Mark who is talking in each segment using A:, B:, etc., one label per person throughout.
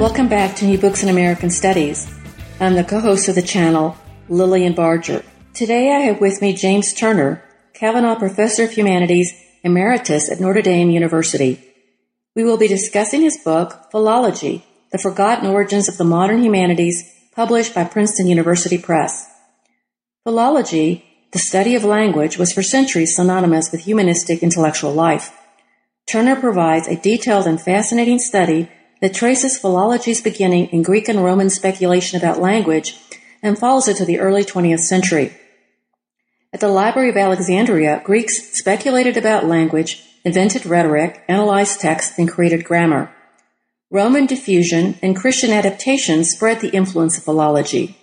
A: Welcome back to New Books in American Studies. I'm the co-host of the channel, Lillian Barger. Today I have with me James Turner, Cavanaugh Professor of Humanities Emeritus at Notre Dame University. We will be discussing his book, Philology, The Forgotten Origins of the Modern Humanities, published by Princeton University Press. Philology, the study of language, was for centuries synonymous with humanistic intellectual life. Turner provides a detailed and fascinating study that traces philology's beginning in Greek and Roman speculation about language and follows it to the early 20th century. At the Library of Alexandria, Greeks speculated about language, invented rhetoric, analyzed text, and created grammar. Roman diffusion and Christian adaptation spread the influence of philology.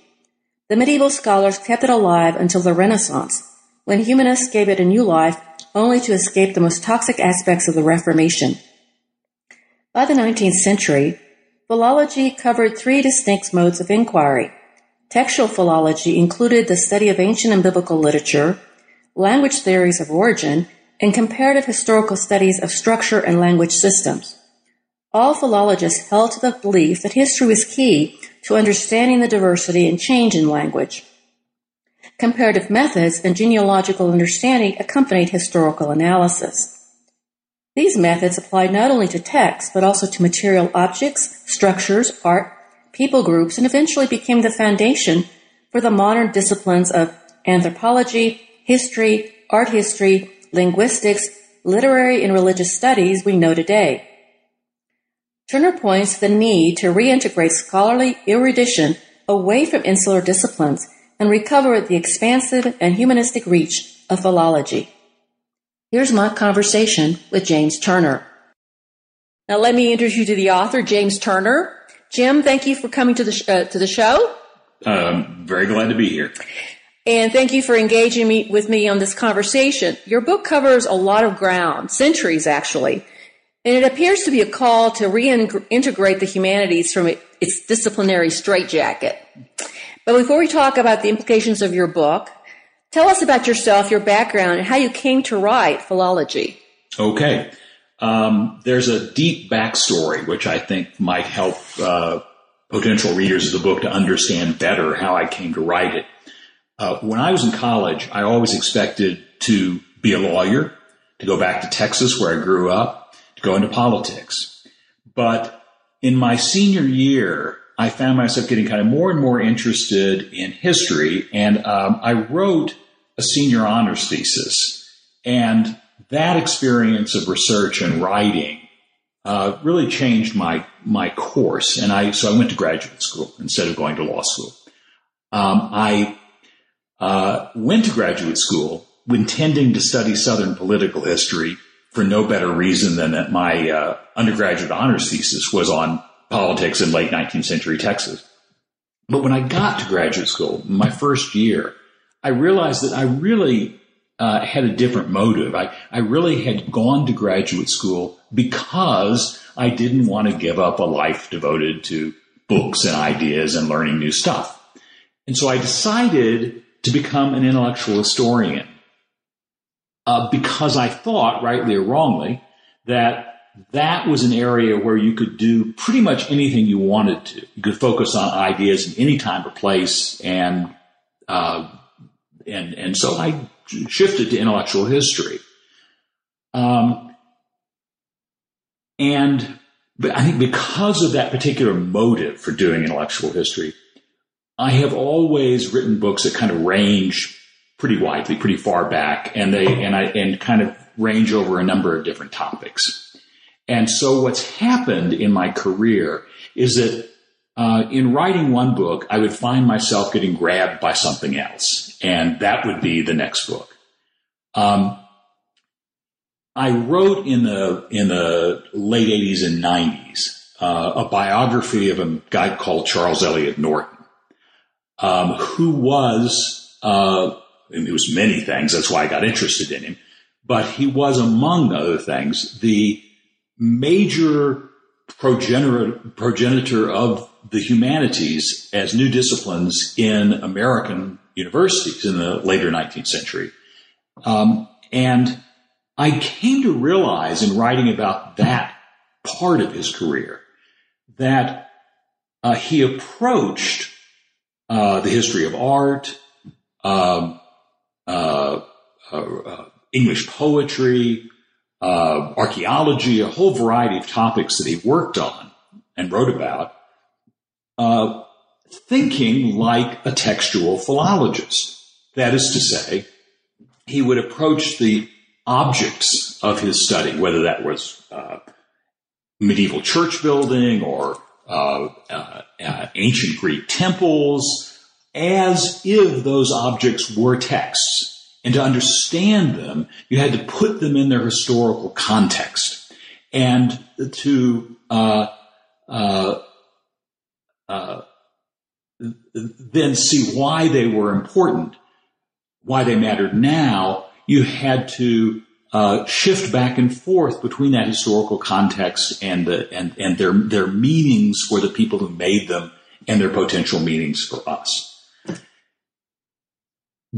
A: The medieval scholars kept it alive until the Renaissance, when humanists gave it a new life only to escape the most toxic aspects of the Reformation. By the 19th century, philology covered three distinct modes of inquiry. Textual philology included the study of ancient and biblical literature, language theories of origin, and comparative historical studies of structure and language systems. All philologists held to the belief that history was key to understanding the diversity and change in language. Comparative methods and genealogical understanding accompanied historical analysis. These methods applied not only to text, but also to material objects, structures, art, people groups, and eventually became the foundation for the modern disciplines of anthropology, history, art history, linguistics, literary and religious studies we know today. Turner points to the need to reintegrate scholarly erudition away from insular disciplines and recover the expansive and humanistic reach of philology. Here's my conversation with James Turner. Now, let me introduce you to the author, James Turner. Jim, thank you for coming to the sh- uh, to the show.
B: Um, very glad to be here.
A: And thank you for engaging me with me on this conversation. Your book covers a lot of ground, centuries actually, and it appears to be a call to reintegrate the humanities from its disciplinary straitjacket. But before we talk about the implications of your book, Tell us about yourself, your background, and how you came to write philology.
B: Okay. Um, there's a deep backstory which I think might help uh, potential readers of the book to understand better how I came to write it. Uh, when I was in college, I always expected to be a lawyer, to go back to Texas where I grew up, to go into politics. But in my senior year, I found myself getting kind of more and more interested in history, and um, I wrote a senior honors thesis. And that experience of research and writing uh, really changed my my course, and I so I went to graduate school instead of going to law school. Um, I uh, went to graduate school intending to study Southern political history for no better reason than that my uh, undergraduate honors thesis was on politics in late 19th century Texas. But when I got to graduate school, my first year, I realized that I really uh, had a different motive. I, I really had gone to graduate school because I didn't want to give up a life devoted to books and ideas and learning new stuff. And so I decided to become an intellectual historian uh, because I thought, rightly or wrongly, that that was an area where you could do pretty much anything you wanted to. You could focus on ideas in any time or place, and uh, and and so I shifted to intellectual history. Um, and but I think because of that particular motive for doing intellectual history, I have always written books that kind of range pretty widely, pretty far back, and they and I and kind of range over a number of different topics. And so what's happened in my career is that uh, in writing one book, I would find myself getting grabbed by something else, and that would be the next book. Um, I wrote in the in the late '80s and '90s uh, a biography of a guy called Charles Eliot Norton, um, who was, uh, it was many things. That's why I got interested in him. But he was, among other things, the major progenitor, progenitor of the humanities as new disciplines in American universities in the later 19th century. Um, and I came to realize in writing about that part of his career that uh, he approached uh, the history of art, um, uh, uh, uh English poetry, uh, archaeology, a whole variety of topics that he worked on and wrote about, thinking like a textual philologist. That is to say, he would approach the objects of his study, whether that was uh, medieval church building or uh, uh, uh, ancient Greek temples, as if those objects were texts. And to understand them, you had to put them in their historical context and to uh, uh, then see why they were important, why they mattered now, you had to uh, shift back and forth between that historical context and the and and their their meanings for the people who made them and their potential meanings for us.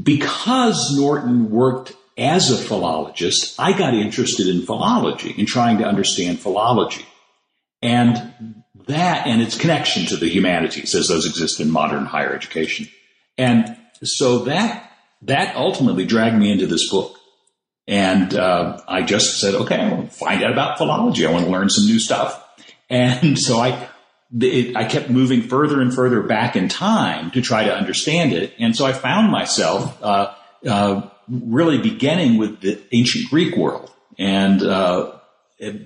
B: Because Norton worked as a philologist, I got interested in philology in trying to understand philology. And that and its connection to the humanities as those exist in modern higher education. And so that, that ultimately dragged me into this book. And uh, I just said, okay, I want to find out about philology. I want to learn some new stuff. And so I, it, I kept moving further and further back in time to try to understand it. And so I found myself uh, uh, really beginning with the ancient Greek world and uh,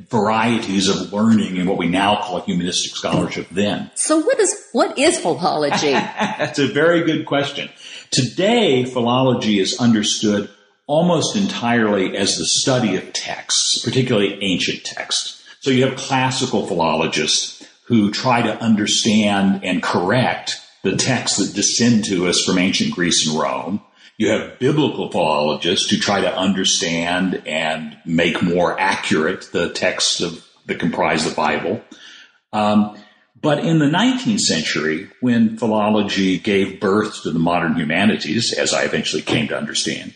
B: varieties of learning and what we now call humanistic scholarship then.
A: So what is, what is philology?
B: That's a very good question. Today, philology is understood almost entirely as the study of texts, particularly ancient texts. So you have classical philologists who try to understand and correct the texts that descend to us from ancient Greece and Rome. You have biblical philologists who try to understand and make more accurate the texts of, that comprise the Bible. Um, but in the 19th century, when philology gave birth to the modern humanities, as I eventually came to understand,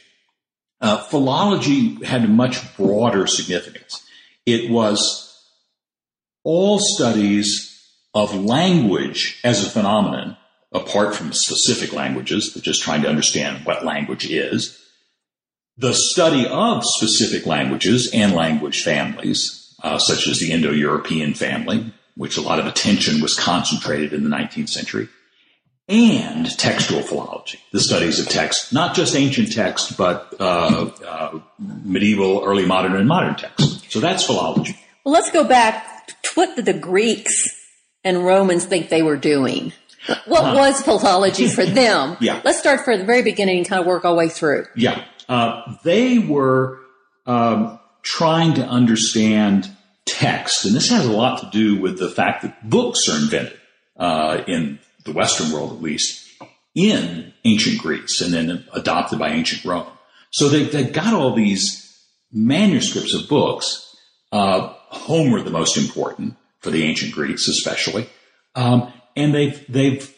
B: uh, philology had a much broader significance. It was all studies of language as a phenomenon apart from specific languages, but just trying to understand what language is. The study of specific languages and language families, uh, such as the Indo-European family, which a lot of attention was concentrated in the 19th century, and textual philology, the studies of text, not just ancient text, but uh, uh, medieval, early modern, and modern text. So that's philology.
A: Well, let's go back. What did the Greeks and Romans think they were doing? What uh, was philology for them?
B: yeah.
A: Let's start from the very beginning and kind of work our way through.
B: Yeah. Uh, they were um, trying to understand text, and this has a lot to do with the fact that books are invented uh, in the Western world, at least, in ancient Greece and then adopted by ancient Rome. So they, they got all these manuscripts of books. Uh, Homer, the most important for the ancient Greeks, especially. Um, and they've, they've,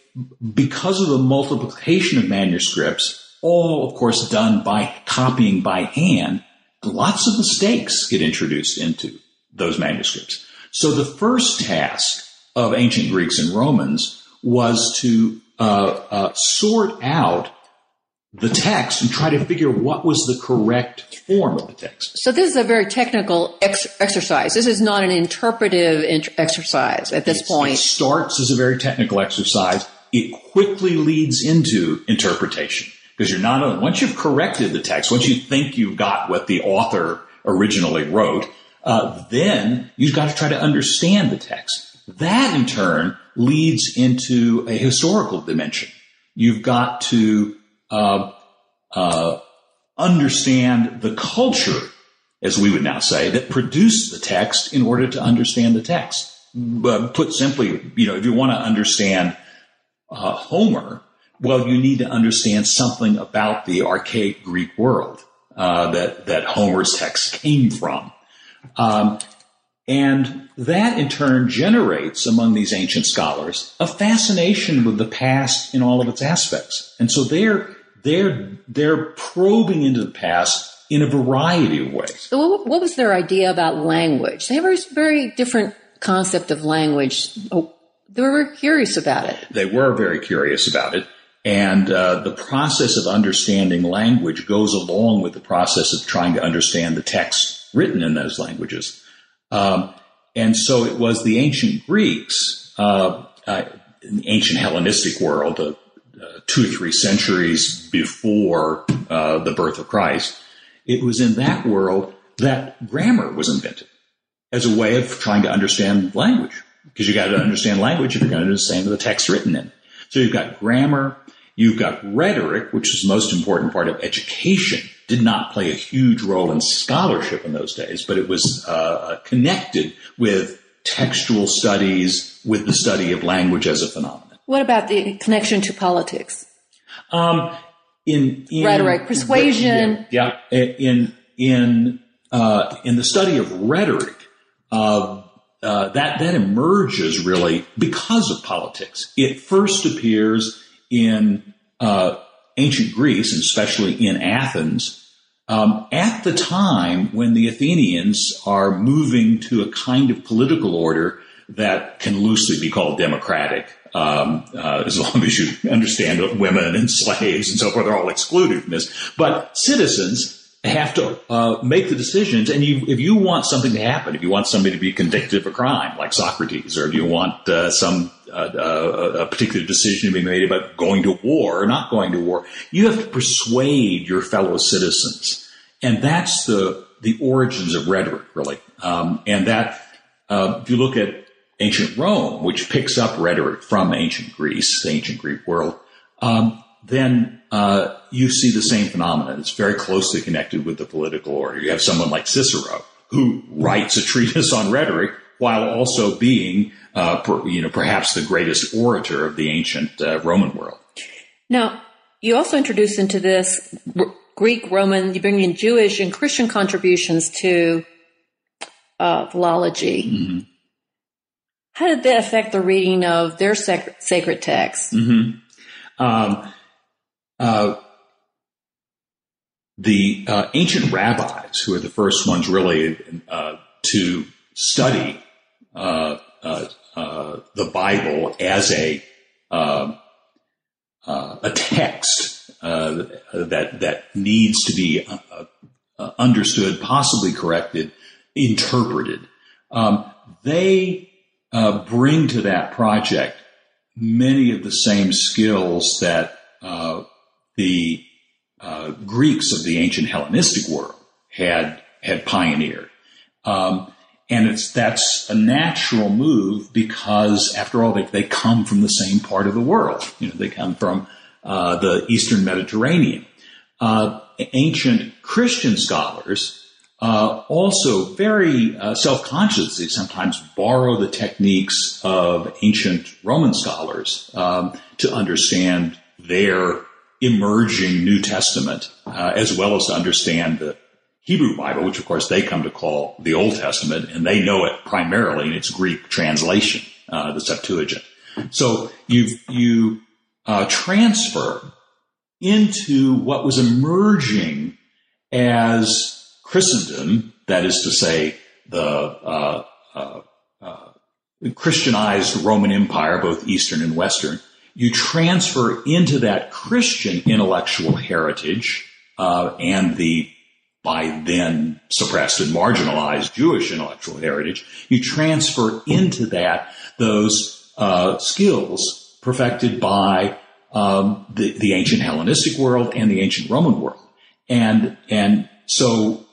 B: because of the multiplication of manuscripts, all of course done by copying by hand, lots of mistakes get introduced into those manuscripts. So the first task of ancient Greeks and Romans was to uh, uh, sort out the text and try to figure what was the correct form of the text.
A: So this is a very technical ex- exercise. This is not an interpretive int- exercise at this
B: it's,
A: point.
B: It starts as a very technical exercise. It quickly leads into interpretation because you're not only, once you've corrected the text, once you think you've got what the author originally wrote, uh, then you've got to try to understand the text. That in turn leads into a historical dimension. You've got to uh, uh, understand the culture, as we would now say, that produced the text in order to understand the text. uh, put simply, you know, if you want to understand uh, Homer, well, you need to understand something about the archaic Greek world uh, that that Homer's text came from. Um, and that in turn generates among these ancient scholars a fascination with the past in all of its aspects. And so they're, they're, they're probing into the past in a variety of ways.
A: So what, was their idea about language? They have a very different concept of language. Oh, they were curious about it.
B: They were very curious about it. And uh, the process of understanding language goes along with the process of trying to understand the text written in those languages. Um, and so it was the ancient Greeks, uh, uh, in the ancient Hellenistic world, two or three centuries before uh, the birth of Christ, it was in that world that grammar was invented as a way of trying to understand language. Because you got to understand language if you're going to understand the same as the text written in. So you've got grammar, you've got rhetoric, which is the most important part of education did not play a huge role in scholarship in those days, but it was uh, connected with textual studies, with the study of language as a phenomenon.
A: What about the connection to politics?
B: Um, in, in,
A: rhetoric, persuasion.
B: Yeah, yeah. in in uh, in the study of rhetoric, uh, uh, that that emerges really because of politics. It first appears in uh, ancient Greece, and especially in Athens, um, at the time when the Athenians are moving to a kind of political order that can loosely be called democratic, um, uh, as long as you understand that women and slaves and so forth are all excluded from this. But citizens have to uh, make the decisions, and you, if you want something to happen, if you want somebody to be convicted of a crime, like Socrates, or if you want uh, some uh, uh, a particular decision to be made about going to war or not going to war. You have to persuade your fellow citizens, and that's the the origins of rhetoric, really. Um, and that, uh, if you look at ancient Rome, which picks up rhetoric from ancient Greece, the ancient Greek world, um, then uh, you see the same phenomenon. It's very closely connected with the political order. You have someone like Cicero who writes a treatise on rhetoric while also being, uh, per, you know, perhaps the greatest orator of the ancient uh, Roman world.
A: Now, you also introduce into this Greek, Roman, you bring in Jewish and Christian contributions to uh, philology. Mm-hmm. How did that affect the reading of their sacred, sacred texts?
B: Mm-hmm. Um, uh, the uh, ancient rabbis, who are the first ones really uh, to study uh, uh, uh, the Bible as a um, a text that that needs to be understood, possibly corrected, interpreted. Um, they bring to that project many of the same skills that the uh, Greeks of the ancient Hellenistic world had had pioneered. Um, and it's, that's a natural move because after all, they, they come from the same part of the world. You know, they come from, uh, the Eastern Mediterranean. Uh, ancient Christian scholars, uh, also very uh, self-consciously sometimes borrow the techniques of ancient Roman scholars um, to understand their emerging New Testament, uh, as well as to understand the Hebrew Bible, which of course they come to call the Old Testament, and they know it primarily in its Greek translation, uh, the Septuagint. So you you uh, transfer into what was emerging as Christendom, that is to say, the uh, uh, uh, Christianized Roman Empire, both Eastern and Western. You transfer into that Christian intellectual heritage and the by then suppressed and marginalized Jewish intellectual heritage, you transfer into that those uh, skills perfected by um, the, the ancient Hellenistic world and the ancient Roman world. And, and so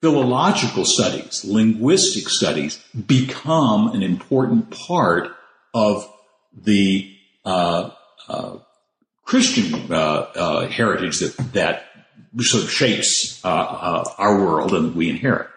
B: philological studies, linguistic studies become an important part of the uh, uh, Christian uh, uh, heritage that, that sort of shapes uh, uh, our world and we inherit.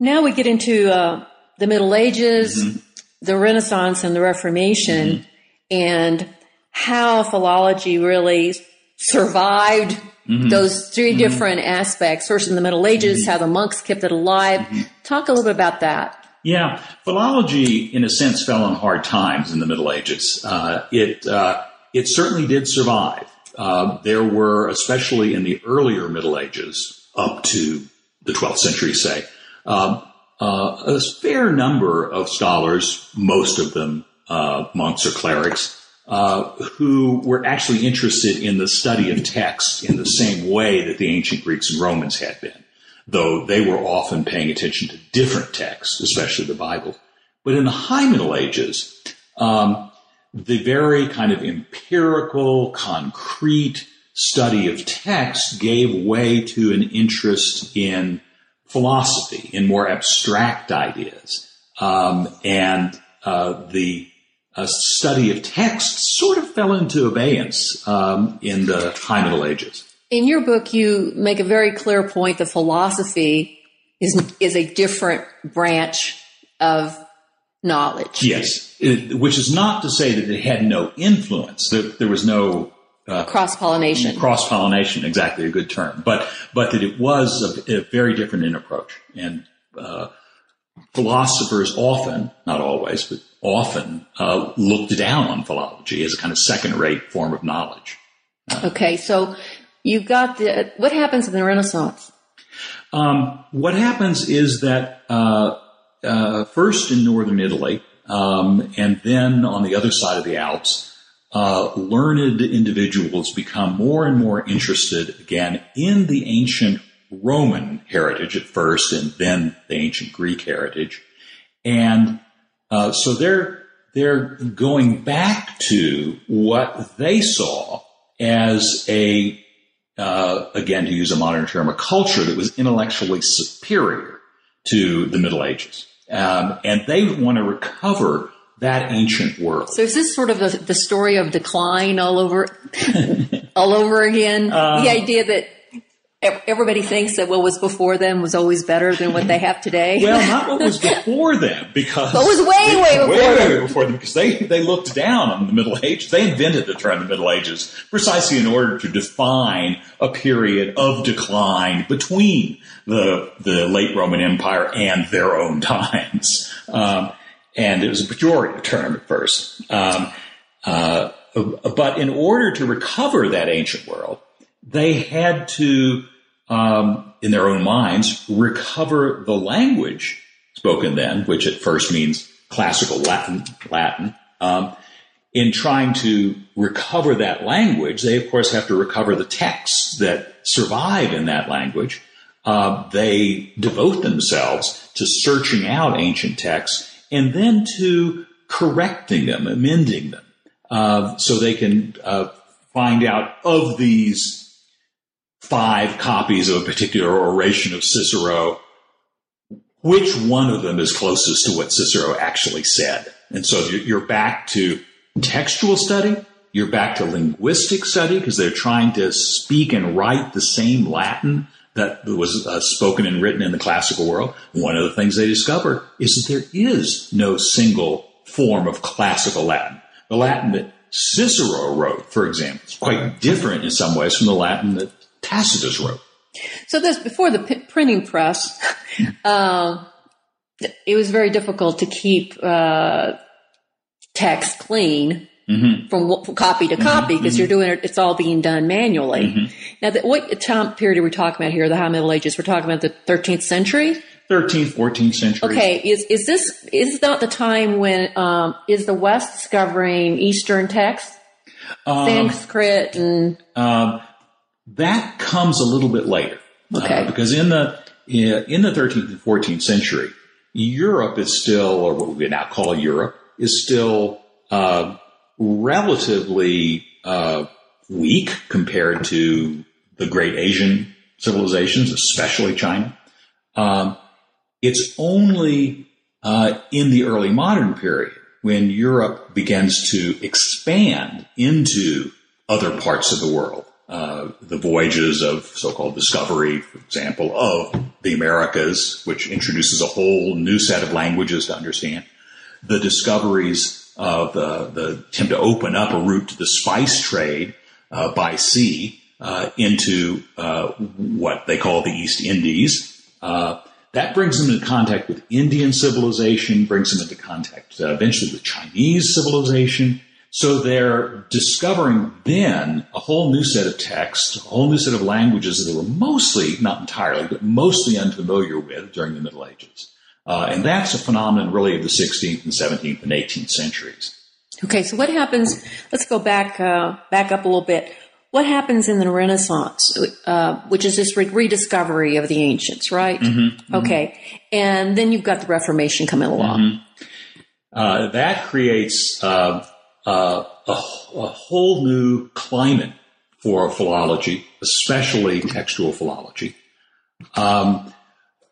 A: Now we get into uh, the Middle Ages, the Renaissance, and the Reformation, and how philology really survived those 3 different aspects. First in the Middle Ages, how the monks kept it alive. Talk a little bit about that.
B: Yeah, philology, in a sense, fell on hard times in the Middle Ages. Uh, it uh, it certainly did survive. Uh, there were, especially in the earlier Middle Ages, up to the 12th century, say, um, uh, a fair number of scholars, most of them uh, monks or clerics, uh, who were actually interested in the study of text in the same way that the ancient Greeks and Romans had been though they were often paying attention to different texts, especially the Bible. But in the High Middle Ages, um, the very kind of empirical, concrete study of text gave way to an interest in philosophy, in more abstract ideas. Um, and uh, the uh, study of text sort of fell into abeyance um, in the High Middle Ages.
A: In your book, you make a very clear point that philosophy is is a different branch of knowledge.
B: Yes, it, which is not to say that it had no influence. There, there was no
A: uh, cross pollination.
B: Cross pollination, exactly a good term. But but that it was a, a very different in approach, and uh, philosophers often, not always, but often uh, looked down on philology as a kind of second rate form of knowledge.
A: Okay, so you've got the what happens in the Renaissance.
B: Um, what happens is that uh, uh, first in northern Italy, um, and then on the other side of the Alps, uh, learned individuals become more and more interested again in the ancient Roman heritage at first, and then the ancient Greek heritage, and uh, so they're they're going back to what they saw as a uh, again, to use a modern term, a culture that was intellectually superior to the Middle Ages. Um, and they want to recover that ancient world.
A: So is this sort of the, the story of decline all over, all over again? Um, the idea that everybody thinks that what was before them was always better than what they have today.
B: well, not what was before them, because
A: what was way, way before
B: way,
A: them.
B: Before them, because they they looked down on the Middle Ages. They invented the term the Middle Ages precisely in order to define a period of decline between the the late Roman Empire and their own times. Um, and it was a pejorative term at first. Um, uh, but in order to recover that ancient world, they had to um, in their own minds, recover the language spoken then, which at first means classical Latin. Latin. Um, in trying to recover that language, they of course have to recover the texts that survive in that language. Uh, they devote themselves to searching out ancient texts and then to correcting them, amending them, uh, so they can uh, find out of these five copies of a particular oration of Cicero, which one of them is closest to what Cicero actually said? And so you're back to textual study. You're back to linguistic study because they're trying to speak and write the same Latin that was uh, spoken and written in the classical world. One of the things they discovered is that there is no single form of classical Latin. The Latin that Cicero wrote, for example, is quite different in some ways from the Latin that Tacitus wrote.
A: So this before the p- printing press, uh, it was very difficult to keep uh, text clean mm-hmm. from, from, copy to copy because mm-hmm. you're doing it. It's all being done manually. Mm-hmm. Now, the, what time period are we talking about here? The High Middle Ages. We're talking about the 13th century.
B: 13th, 14th century.
A: Okay, is is this is not the time when um, is the West discovering Eastern texts, um, Sanskrit and
B: um, that comes a little bit later.
A: Uh, okay.
B: Uh, because in the in the 13th and 14th century, Europe is still, or what we now call Europe, is still uh, relatively uh, weak compared to the great Asian civilizations, especially China. Um, it's only uh, in the early modern period when Europe begins to expand into other parts of the world uh, the voyages of so-called discovery, for example, of the Americas, which introduces a whole new set of languages to understand. The discoveries of the, the attempt to open up a route to the spice trade uh, by sea uh, into uh, what they call the East Indies. That brings them into contact with Indian civilization, brings them into contact eventually with Chinese civilization. So they're discovering then a whole new set of texts, a whole new set of languages that they were mostly, not entirely, but mostly unfamiliar with during the Middle Ages. Uh, and that's a phenomenon really of the 16th and 17th and 18th centuries.
A: Okay, so what happens? Let's go back uh, back up a little bit. What happens in the Renaissance, uh, which is this rediscovery of the ancients, right?
B: Mm-hmm, mm-hmm.
A: Okay, and then you've got the Reformation coming along.
B: Mm-hmm. Uh, that creates uh, a, a, whole new climate for philology, especially textual philology, um,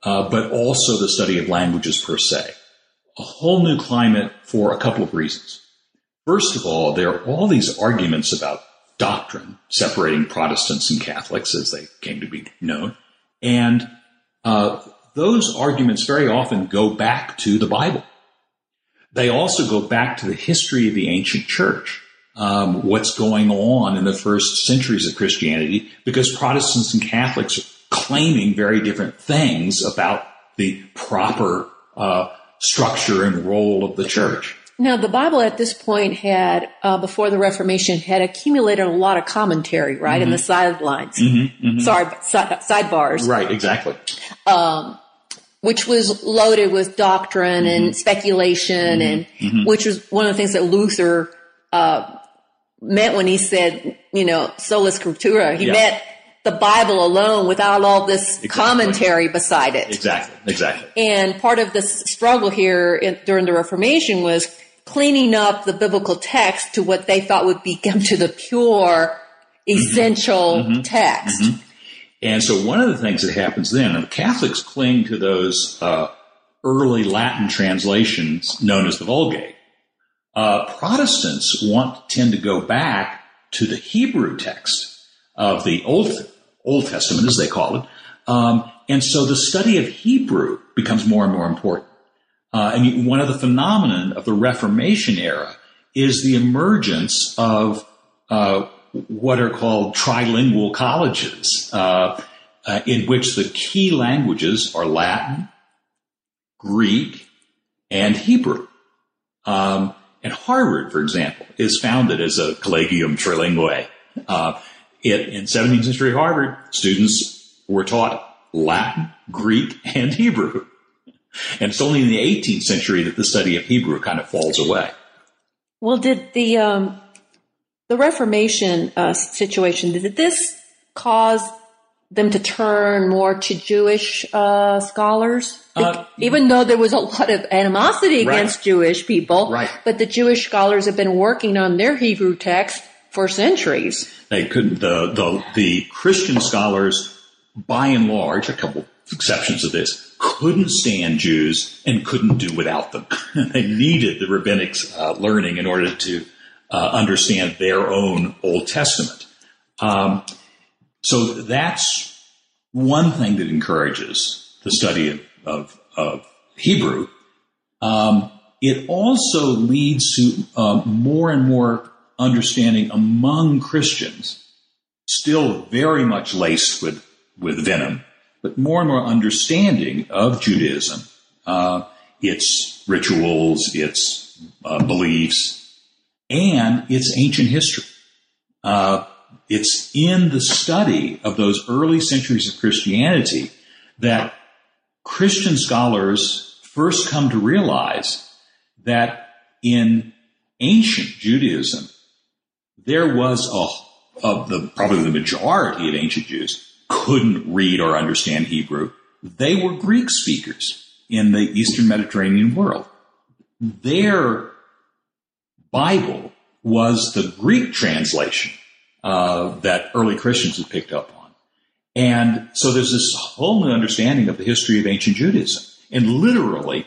B: uh, but also the study of languages per se. A whole new climate for a couple of reasons. First of all, there are all these arguments about doctrine separating Protestants and Catholics, as they came to be known, and uh, those arguments very often go back to the Bible. They also go back to the history of the ancient church, um, what's going on in the first centuries of Christianity, because Protestants and Catholics are claiming very different things about the proper uh, structure and role of the church.
A: Now, the Bible at this point had, uh, before the Reformation, had accumulated a lot of commentary, right, mm-hmm. in the sidelines.
B: Mm-hmm, mm-hmm.
A: Sorry, si- sidebars.
B: Right, exactly.
A: Um, which was loaded with doctrine mm-hmm. and speculation, mm-hmm. and mm-hmm. which was one of the things that Luther uh, meant when he said, you know, sola scriptura. He yeah. meant the Bible alone without all this exactly. commentary beside it.
B: Exactly, exactly.
A: And part of the struggle here in, during the Reformation was cleaning up the biblical text to what they thought would become to the pure, essential mm-hmm. text.
B: And so one of the things that happens then, and the Catholics cling to those uh, early Latin translations known as the Vulgate. Uh, Protestants want tend to go back to the Hebrew text of the Old Old Testament, as they call it, um, and so the study of Hebrew becomes more and more important. Uh, and one of the phenomenon of the Reformation era is the emergence of uh, what are called trilingual colleges, uh, uh, in which the key languages are Latin, Greek, and Hebrew. Um, and Harvard, for example, is founded as a collegium trilingue. Uh, it, in 17th century Harvard, students were taught Latin, Greek, and Hebrew. And it's only in the 18th century that the study of Hebrew kind of falls away.
A: Well, did the um, the Reformation uh, situation, did this cause them to turn more to Jewish uh, scholars? Uh, Even though there was a lot of animosity right. against Jewish people,
B: right.
A: but the Jewish scholars have been working on their Hebrew text for centuries.
B: They couldn't. The the the Christian scholars, by and large, a couple exceptions of this, couldn't stand Jews and couldn't do without them. they needed the rabbinic uh, learning in order to uh, understand their own Old Testament. Um, so that's one thing that encourages the study of, of, of Hebrew. Um, it also leads to um, more and more understanding among Christians, still very much laced with, with venom, but more and more understanding of Judaism, uh, its rituals, its uh, beliefs, and its ancient history. Uh, it's in the study of those early centuries of Christianity that Christian scholars first come to realize that in ancient Judaism, there was a, of the, probably the majority of ancient Jews couldn't read or understand Hebrew. They were Greek speakers in the Eastern Mediterranean world. Their Bible was the Greek translation uh, that early Christians had picked up on. And so there's this whole new understanding of the history of ancient Judaism. And literally,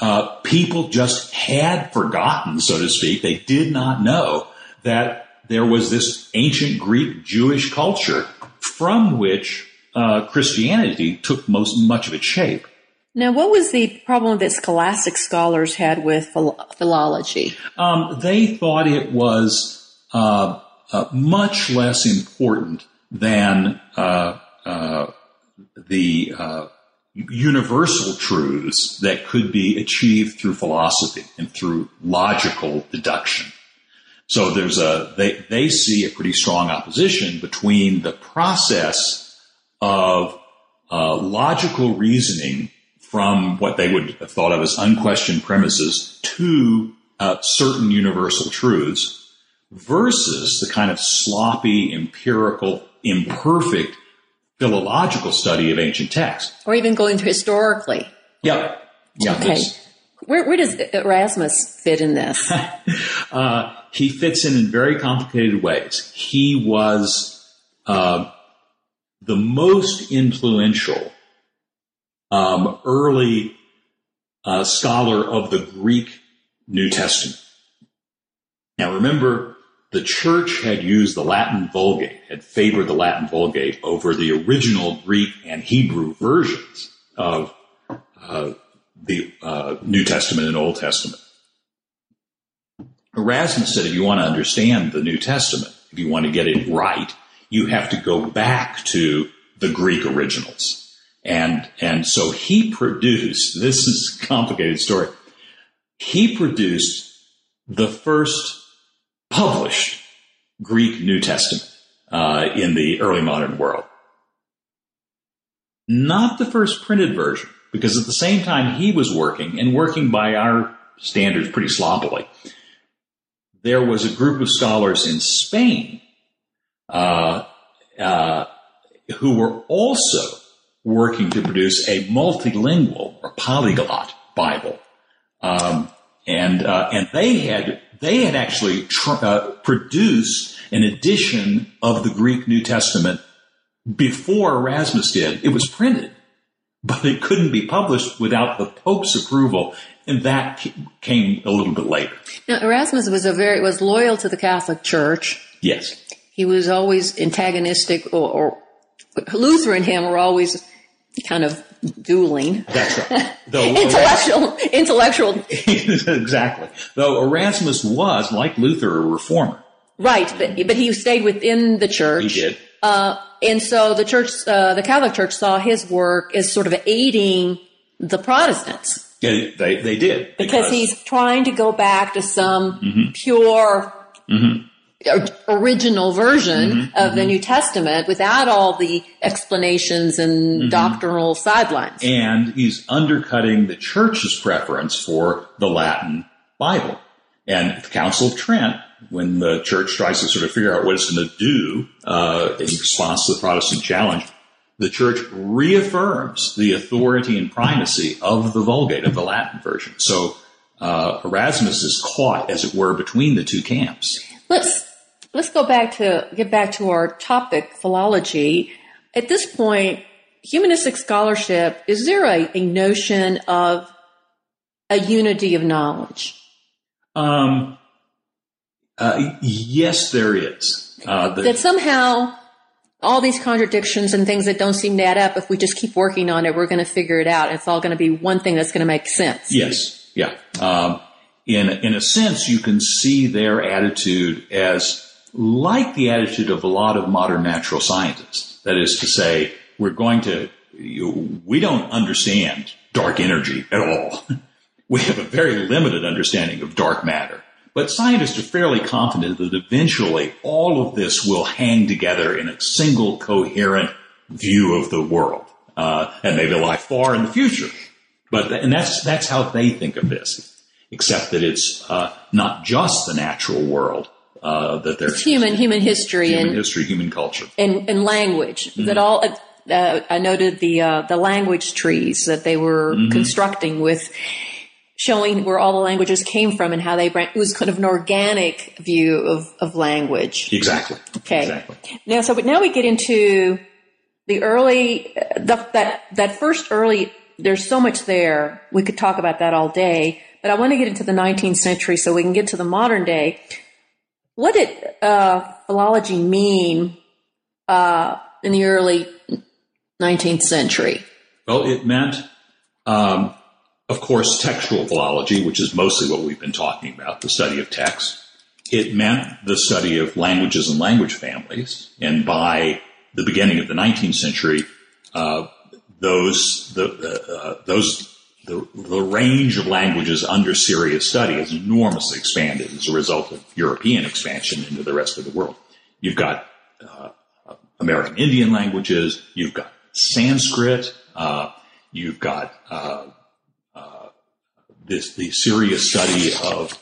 B: uh, people just had forgotten, so to speak. They did not know that there was this ancient Greek Jewish culture from which uh, Christianity took most much of its shape.
A: Now, what was the problem that scholastic scholars had with phil- philology?
B: Um, they thought it was uh, uh, much less important than uh, uh the uh, universal truths that could be achieved through philosophy and through logical deduction. So there's a they they see a pretty strong opposition between the process of uh, logical reasoning from what they would have thought of as unquestioned premises to uh, certain universal truths versus the kind of sloppy, empirical, imperfect philological study of ancient texts.
A: Or even going through historically.
B: Yeah. Yeah.
A: Okay. Where, where, does Erasmus fit in this?
B: uh, he fits in in very complicated ways. He was uh, the most influential um, early uh, scholar of the Greek New Testament. Now remember, the church had used the Latin Vulgate, had favored the Latin Vulgate over the original Greek and Hebrew versions of uh, the uh, New Testament and Old Testament. Erasmus said if you want to understand the New Testament, if you want to get it right, you have to go back to the Greek originals. And, and so he produced, this is a complicated story. He produced the first published Greek New Testament uh, in the early modern world. Not the first printed version, because at the same time he was working, and working by our standards pretty sloppily, there was a group of scholars in Spain uh, uh, who were also working to produce a multilingual or polyglot Bible. Um, and uh, and they had they had actually tr- uh, produced an edition of the Greek New Testament before Erasmus did. It was printed, but it couldn't be published without the Pope's approval, and that came a little bit later.
A: Now Erasmus was a very was loyal to the Catholic Church.
B: Yes,
A: he was always antagonistic, or, or Luther and him were always kind of dueling.
B: That's right.
A: Though intellectual, intellectual.
B: exactly. Though Erasmus was, like Luther, a reformer.
A: Right, but but he stayed within the church.
B: He did.
A: Uh, and so the church, uh, the Catholic Church, saw his work as sort of aiding the Protestants.
B: Yeah, they they did
A: because, because he's trying to go back to some mm-hmm. pure. Mm-hmm original version mm-hmm, of mm-hmm. the New Testament without all the explanations and mm-hmm. doctrinal sidelines.
B: And he's undercutting the church's preference for the Latin Bible. And the Council of Trent, when the church tries to sort of figure out what it's going to do uh, in response to the Protestant challenge, the church reaffirms the authority and primacy of the Vulgate, of the Latin version. So uh, Erasmus is caught, as it were, between the two camps.
A: Let's let's go back to get back to our topic, philology. At this point, humanistic scholarship, is there a, a notion of a unity of knowledge?
B: Um, uh, yes, there is.
A: Uh, the, that somehow all these contradictions and things that don't seem to add up, if we just keep working on it, we're going to figure it out. It's all going to be one thing that's going to make sense.
B: Yes. Yeah. Um, in, in a sense, you can see their attitude as like the attitude of a lot of modern natural scientists. That is to say, we're going to, we don't understand dark energy at all. We have a very limited understanding of dark matter. But scientists are fairly confident that eventually all of this will hang together in a single coherent view of the world. Uh, and maybe lie far in the future. But, and that's, that's how they think of this. Except that it's, uh, not just the natural world, uh, that there's
A: human human history
B: human
A: and
B: history, human culture,
A: and, and language. Mm-hmm. That all uh, I noted the uh, the language trees that they were mm-hmm. constructing with showing where all the languages came from and how they it was kind of an organic view of, of language.
B: Exactly.
A: Okay.
B: Exactly.
A: Now, so but now we get into the early the, that that first early. There's so much there. We could talk about that all day. But I want to get into the 19th century so we can get to the modern day what did uh, philology mean uh, in the early 19th century?
B: Well, it meant, um, of course, textual philology, which is mostly what we've been talking about, the study of text. It meant the study of languages and language families, and by the beginning of the 19th century, uh, those the, uh, those the, the range of languages under serious study has enormously expanded as a result of European expansion into the rest of the world. You've got uh, American Indian languages, you've got Sanskrit, uh, you've got uh, uh this the serious study of,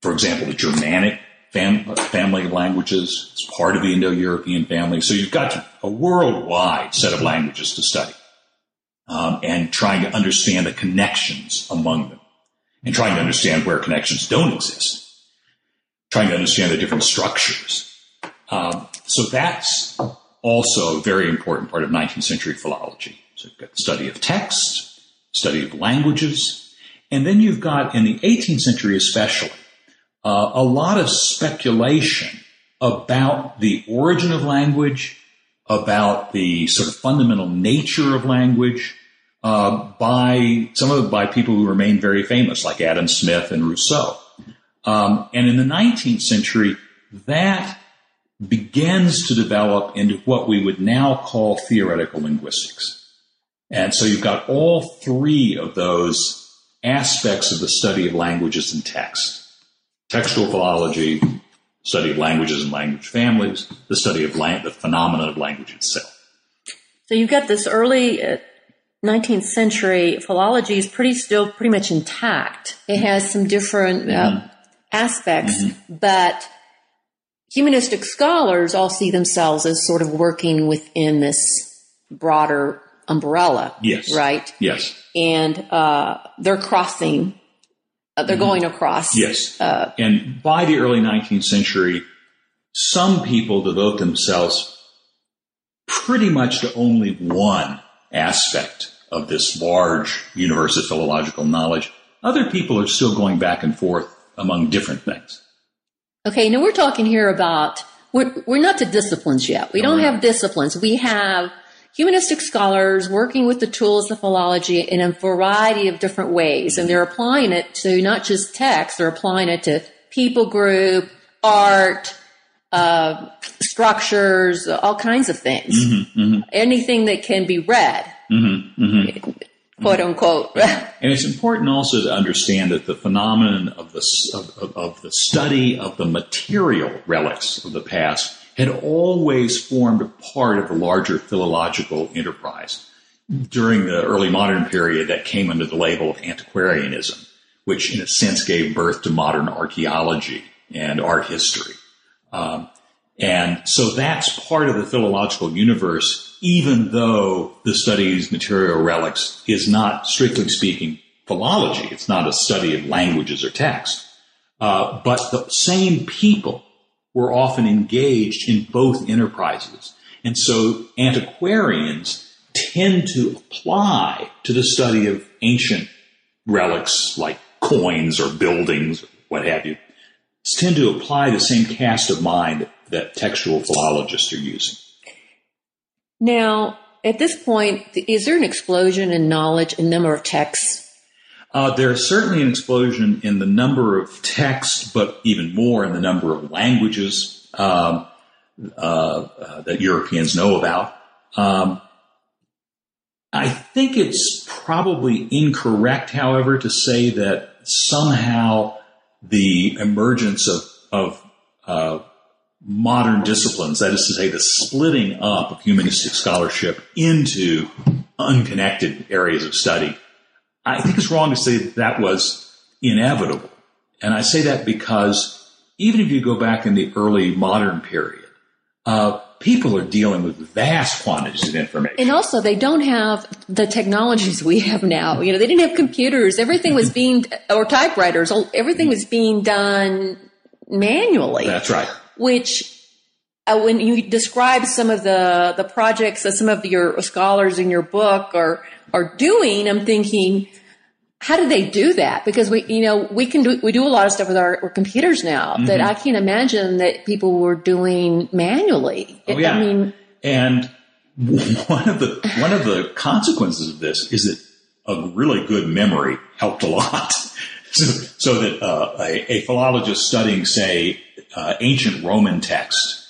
B: for example, the Germanic fam- family of languages. It's part of the Indo-European family. So you've got a worldwide set of languages to study um, and trying to understand the connections among them and trying to understand where connections don't exist, trying to understand the different structures. Um, so that's also a very important part of 19th century philology. So you've got the study of text, study of languages, and then you've got in the 18th century especially uh, a lot of speculation about the origin of language about the sort of fundamental nature of language uh, by some of by people who remain very famous, like Adam Smith and Rousseau. Um, and in the 19th century, that begins to develop into what we would now call theoretical linguistics. And so you've got all three of those aspects of the study of languages and text textual philology, study of languages and language families, the study of lang- the phenomenon of language itself.
A: So you've got this early uh, 19th century philology is pretty still pretty much intact. It has some different uh, mm-hmm. aspects, mm-hmm. but humanistic scholars all see themselves as sort of working within this broader umbrella.
B: Yes.
A: Right?
B: Yes.
A: And uh, they're crossing uh, they're mm-hmm. going across.
B: Yes. Uh, and by the early 19th century, some people devote themselves pretty much to only one aspect of this large universe of philological knowledge. Other people are still going back and forth among different things.
A: Okay, now we're talking here about, we're, we're not to disciplines yet. We don't have disciplines. We have humanistic scholars working with the tools of philology in a variety of different ways. And they're applying it to not just text, they're applying it to people group, art, uh, structures, all kinds of things. Mm-hmm, mm-hmm. Anything that can be read, mm-hmm, mm-hmm. quote unquote.
B: and it's important also to understand that the phenomenon of the, of, of the study of the material relics of the past had always formed a part of a larger philological enterprise. During the early modern period, that came under the label of antiquarianism, which in a sense gave birth to modern archaeology and art history. Um, and so that's part of the philological universe, even though the studies material relics is not, strictly speaking, philology. It's not a study of languages or texts. Uh, but the same people were often engaged in both enterprises. And so antiquarians tend to apply to the study of ancient relics like coins or buildings or what have you, tend to apply the same cast of mind that textual philologists are using.
A: Now, at this point, is there an explosion in knowledge and number of texts
B: uh, there's certainly an explosion in the number of texts, but even more in the number of languages um, uh, uh, that Europeans know about. Um, I think it's probably incorrect, however, to say that somehow the emergence of, of uh, modern disciplines, that is to say, the splitting up of humanistic scholarship into unconnected areas of study, I think it's wrong to say that, that was inevitable. And I say that because even if you go back in the early modern period, uh, people are dealing with vast quantities of information.
A: And also, they don't have the technologies we have now. You know, they didn't have computers. Everything was being, or typewriters, everything was being done manually.
B: That's right.
A: Which, uh, when you describe some of the, the projects that some of your scholars in your book are, are doing, I'm thinking, how do they do that? Because we, you know, we can do, we do a lot of stuff with our, our computers now that I can't imagine that people were doing manually.
B: Oh, yeah.
A: I mean,
B: And one of the one of the consequences of this is that a really good memory helped a lot. so, so that uh, a, a philologist studying, say, uh, ancient Roman text,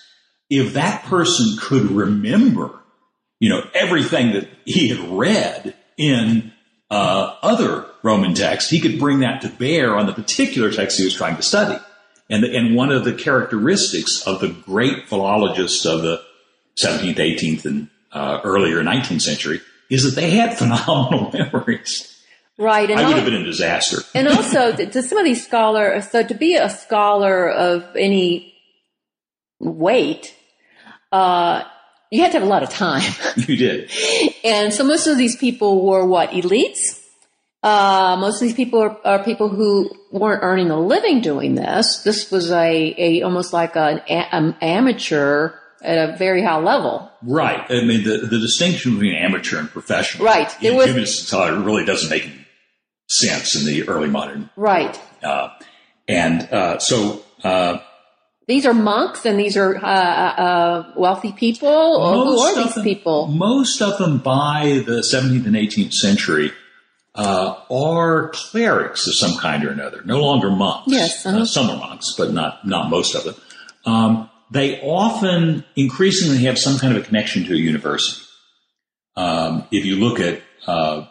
B: if that person could remember, you know, everything that he had read in uh, other Roman texts, he could bring that to bear on the particular text he was trying to study. And, and one of the characteristics of the great philologists of the 17th, 18th, and uh, earlier 19th century is that they had phenomenal memories.
A: right. And
B: I would have been a disaster.
A: and also to some of these scholars, so to be a scholar of any weight, uh, you had to have a lot of time.
B: you did.
A: And so most of these people were what elites. Uh, most of these people are, are people who weren't earning a living doing this. This was a, a almost like an, a, an amateur at a very high level.
B: Right. I mean, the, the distinction between amateur and professional
A: Right. It
B: in
A: was-
B: humanistic scholar really doesn't make any sense in the early modern.
A: Right.
B: Uh, and uh, so uh,
A: These are monks and these are uh, uh, wealthy people. Or who
B: most
A: are these
B: them-
A: people?
B: Most of them by the 17th and 18th century uh, are clerics of some kind or another, no longer monks.
A: Yes, uh-huh.
B: Uh, some are monks, but not not most of them. Um, they often increasingly have some kind of a connection to a university. Um, if you look at uh,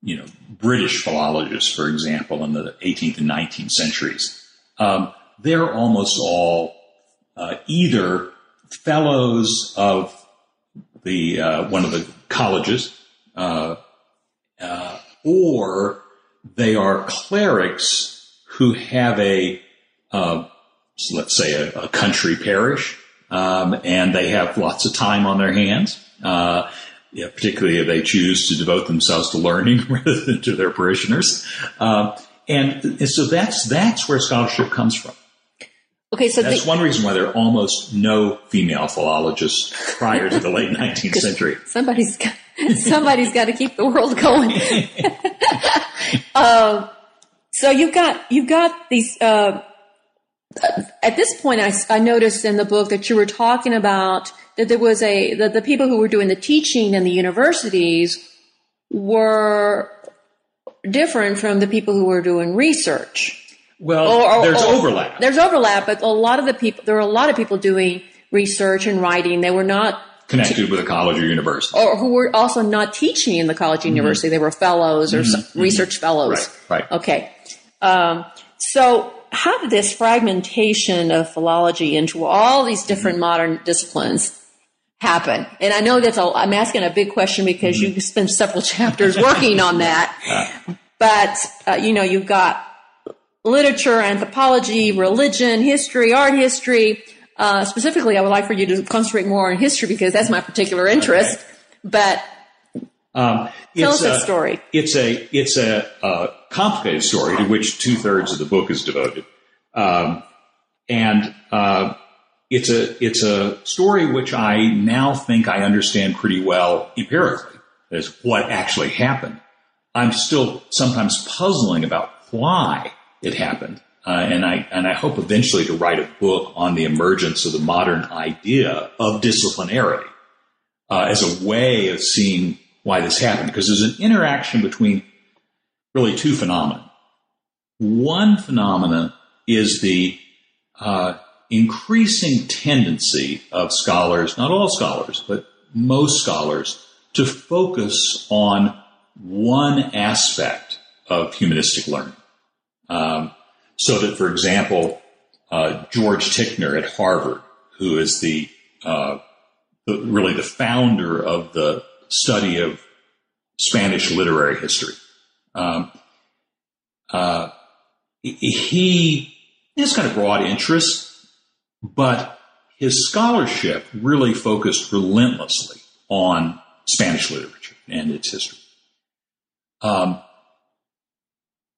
B: you know British philologists, for example, in the 18th and 19th centuries, um, they're almost all uh, either fellows of the uh, one of the colleges, uh, uh, or they are clerics who have a uh, let's say a, a country parish, um, and they have lots of time on their hands. Uh, yeah, particularly if they choose to devote themselves to learning rather than to their parishioners, uh, and, and so that's that's where scholarship comes from.
A: Okay, so
B: That's
A: the,
B: one reason why there are almost no female philologists prior to the late 19th century.
A: somebody's got, somebody's got to keep the world going. um, so you've got you've got these. Uh, at this point, I, I noticed in the book that you were talking about that there was a that the people who were doing the teaching in the universities were different from the people who were doing research.
B: Well,
A: Or- or-
B: there's
A: or-
B: overlap.
A: There's overlap, but a lot of the people there were a lot of people doing research and writing. They were not
B: connected with a college or university.
A: or who were also not teaching in the college or university. They were fellows or s research fellows.
B: Mm-hmm. Right, right.
A: Okay. Um, so how did this fragmentation of philology into all these different modern disciplines happen? And I know that's a, I'm asking a big question because you spent several chapters working on that. But, uh, you know, you've got literature, anthropology, religion, history, art history. Uh, specifically, I would like for you to concentrate more on history because that's my particular interest. But
B: Um,
A: Tell
B: it's
A: us that
B: a-
A: story.
B: It's a it's a, uh complicated story to which two thirds of the book is devoted, um, and uh, it's a it's a story which I now think I understand pretty well empirically as what actually happened. I'm still sometimes puzzling about why it happened, uh, and I and I hope eventually to write a book on the emergence of the modern idea of disciplinarity uh, as a way of seeing why this happened, because there's an interaction between really two phenomena. One phenomena is the uh, increasing tendency of scholars, not all scholars, but most scholars, to focus on one aspect of humanistic learning. Um, so that, for example, uh, George Ticknor at Harvard, who is the, uh, the really the founder of the study of Spanish literary history, um, uh, he has kind of broad interest, but his scholarship really focused relentlessly on Spanish literature and its history. Um,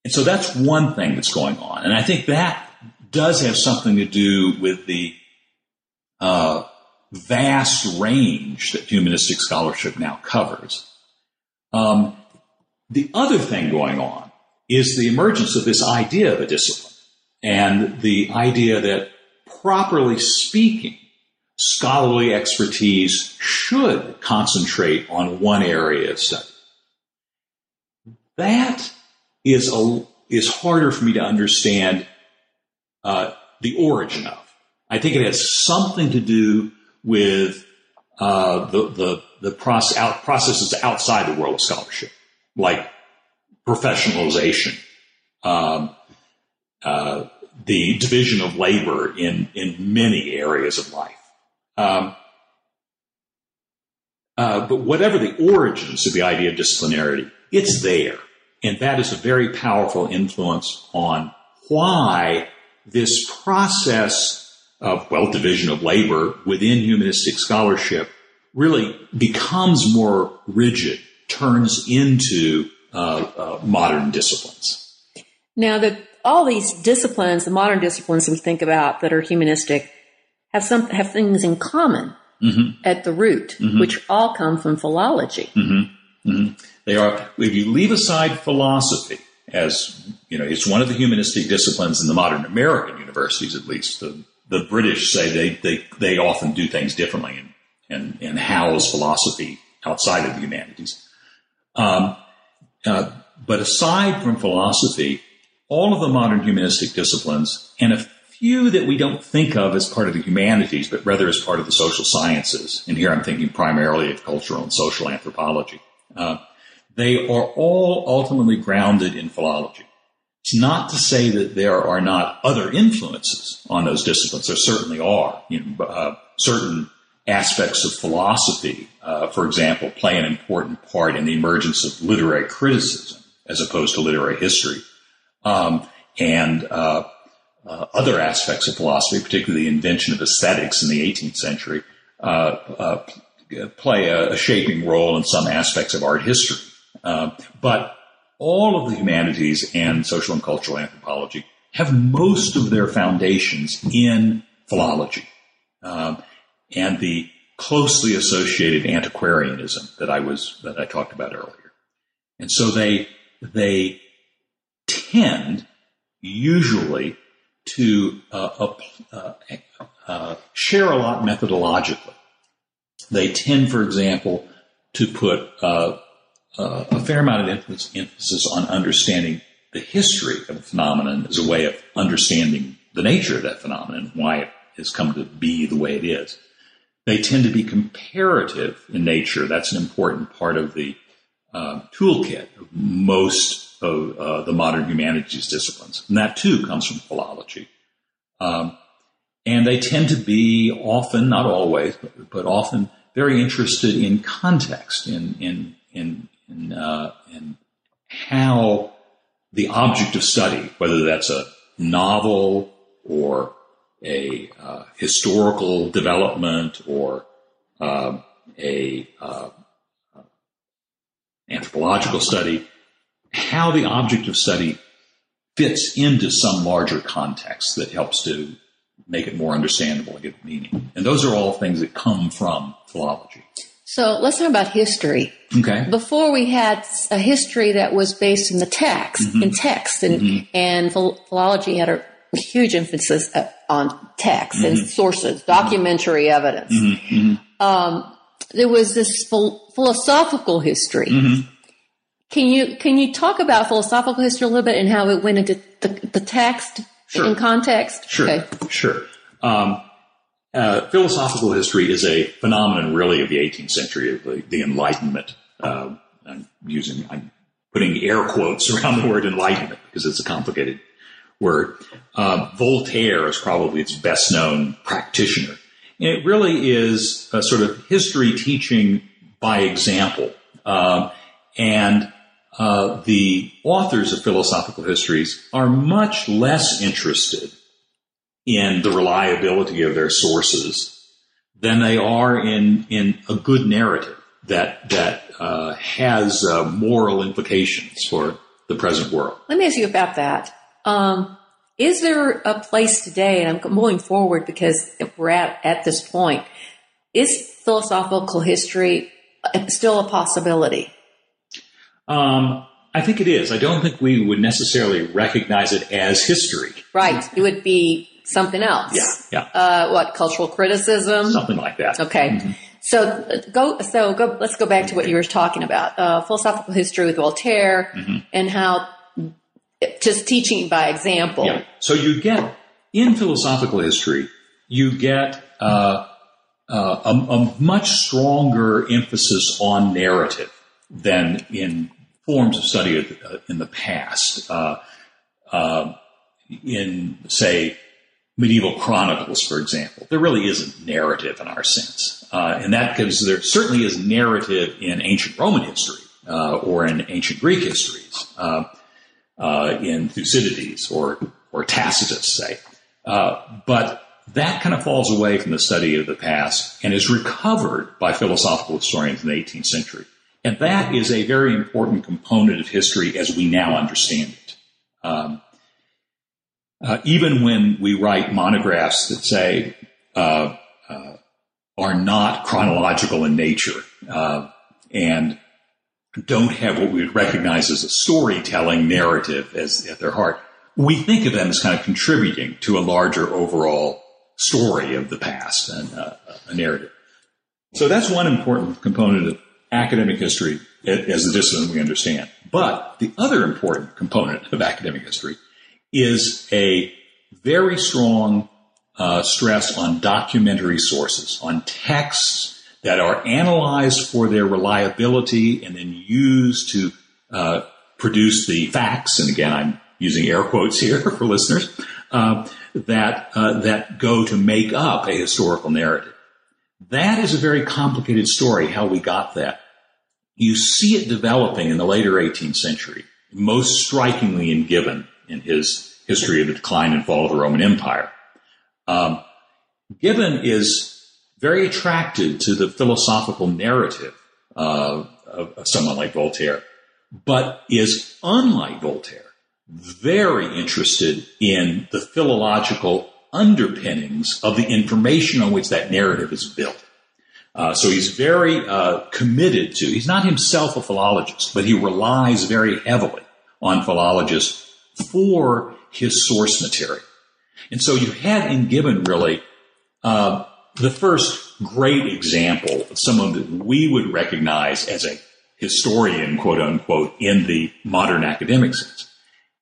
B: and so that's one thing that's going on. And I think that does have something to do with the uh, vast range that humanistic scholarship now covers. Um, the other thing going on is the emergence of this idea of a discipline and the idea that properly speaking, scholarly expertise should concentrate on one area of study. That is a, is harder for me to understand uh, the origin of. I think it has something to do with uh, the the the process, out, processes outside the world of scholarship, like professionalization, um, uh, the division of labor in in many areas of life. Um, uh, but whatever the origins of the idea of disciplinarity, it's there, and that is a very powerful influence on why this process of well division of labor within humanistic scholarship really becomes more rigid, turns into uh, uh, modern disciplines.
A: Now, the, all these disciplines, the modern disciplines we think about that are humanistic, have some have things in common mm-hmm. at the root, mm-hmm. which all come from philology.
B: Mm-hmm. They are. If you leave aside philosophy, as you know, it's one of the humanistic disciplines in the modern American universities, at least. The, the British say they, they, they often do things differently and, and, and house philosophy outside of the humanities. Um, uh, but aside from philosophy, all of the modern humanistic disciplines and a few that we don't think of as part of the humanities, but rather as part of the social sciences, and here I'm thinking primarily of cultural and social anthropology, uh, they are all ultimately grounded in philology. It's not to say that there are not other influences on those disciplines. There certainly are. You know, uh, certain aspects of philosophy, uh, for example, play an important part in the emergence of literary criticism as opposed to literary history. Um, and uh, uh other aspects of philosophy, particularly the invention of aesthetics in the 18th century, uh, uh, play a, a, shaping role in some aspects of art history. But all of the humanities and social and cultural anthropology have most of their foundations in philology um, and the closely associated antiquarianism that I was that I talked about earlier. And so they they tend usually to uh, uh, uh, share a lot methodologically. They tend, for example, to put uh, a fair amount of emphasis on understanding the history of a phenomenon as a way of understanding the nature of that phenomenon, why it has come to be the way it is. They tend to be comparative in nature. That's an important part of the uh, toolkit of most of uh, the modern humanities disciplines. And that too comes from philology. Um, and they tend to be often, not always, but, but often very interested in context, in, in, in, and, uh, and how the object of study, whether that's a novel or a uh, historical development or uh, a uh, anthropological study, how the object of study fits into some larger context that helps to make it more understandable and give it meaning. And those are all things that come from philology.
A: So let's talk about history.
B: Okay.
A: Before we had a history that was based in the text, mm-hmm. in text, and mm-hmm. and philology had a huge emphasis uh, on text mm-hmm. and sources, documentary mm-hmm. evidence. Mm-hmm. Mm-hmm. Um, there was this ph- philosophical history. Can you can you talk about philosophical history a little bit and how it went into the, the text
B: sure.
A: in context?
B: Sure. Okay. Sure. Um, uh, philosophical history is a phenomenon really of the 18th century, of the, the Enlightenment. Uh, I'm using, I'm putting air quotes around the word enlightenment because it's a complicated word. Uh, Voltaire is probably its best known practitioner. And it really is a sort of history teaching by example. Uh, and uh, the authors of philosophical histories are much less interested in the reliability of their sources than they are in in a good narrative that that uh, has uh, moral implications for the present world.
A: Let me ask you about that. Um, is there a place today, and I'm moving forward because we're at at this point, is philosophical history still a possibility?
B: Um, I think it is. I don't think we would necessarily recognize it as history.
A: Right. It would be something else.
B: Yeah, yeah.
A: Uh, what cultural criticism?
B: Something like that.
A: Okay.
B: Mm-hmm.
A: So uh, go. So go. Let's go back to what you were talking about. Uh, philosophical history with Voltaire
B: Mm-hmm.
A: and how just teaching by example.
B: Yeah. So you get in philosophical history, you get uh, uh, a, a much stronger emphasis on narrative than in forms of study uh, in the past. Uh, uh, in say medieval chronicles, for example, there really isn't narrative in our sense, uh, and that because there certainly is narrative in ancient Roman history uh, or in ancient Greek histories. Uh, uh, in Thucydides or or Tacitus, say. Uh, but that kind of falls away from the study of the past and is recovered by philosophical historians in the 18th century. And that is a very important component of history as we now understand it. Um, uh, even when we write monographs that say uh, uh, are not chronological in nature uh, and don't have what we would recognize as a storytelling narrative as at their heart, we think of them as kind of contributing to a larger overall story of the past and uh, a narrative. So that's one important component of academic history as the discipline we understand. But the other important component of academic history is a very strong uh, stress on documentary sources, on texts that are analyzed for their reliability and then used to uh, produce the facts. And again, I'm using air quotes here for listeners uh, that uh, that go to make up a historical narrative. That is a very complicated story. How we got that. You see it developing in the later 18th century, most strikingly in Gibbon in his history of the decline and fall of the Roman Empire. Um, Gibbon is very attracted to the philosophical narrative uh, of, of, someone like Voltaire, but is unlike Voltaire, very interested in the philological underpinnings of the information on which that narrative is built. Uh, so he's very uh, committed to. He's not himself a philologist, but he relies very heavily on philologists for his source material. And so you had in Gibbon really uh, the first great example of someone that we would recognize as a historian, quote unquote, in the modern academic sense.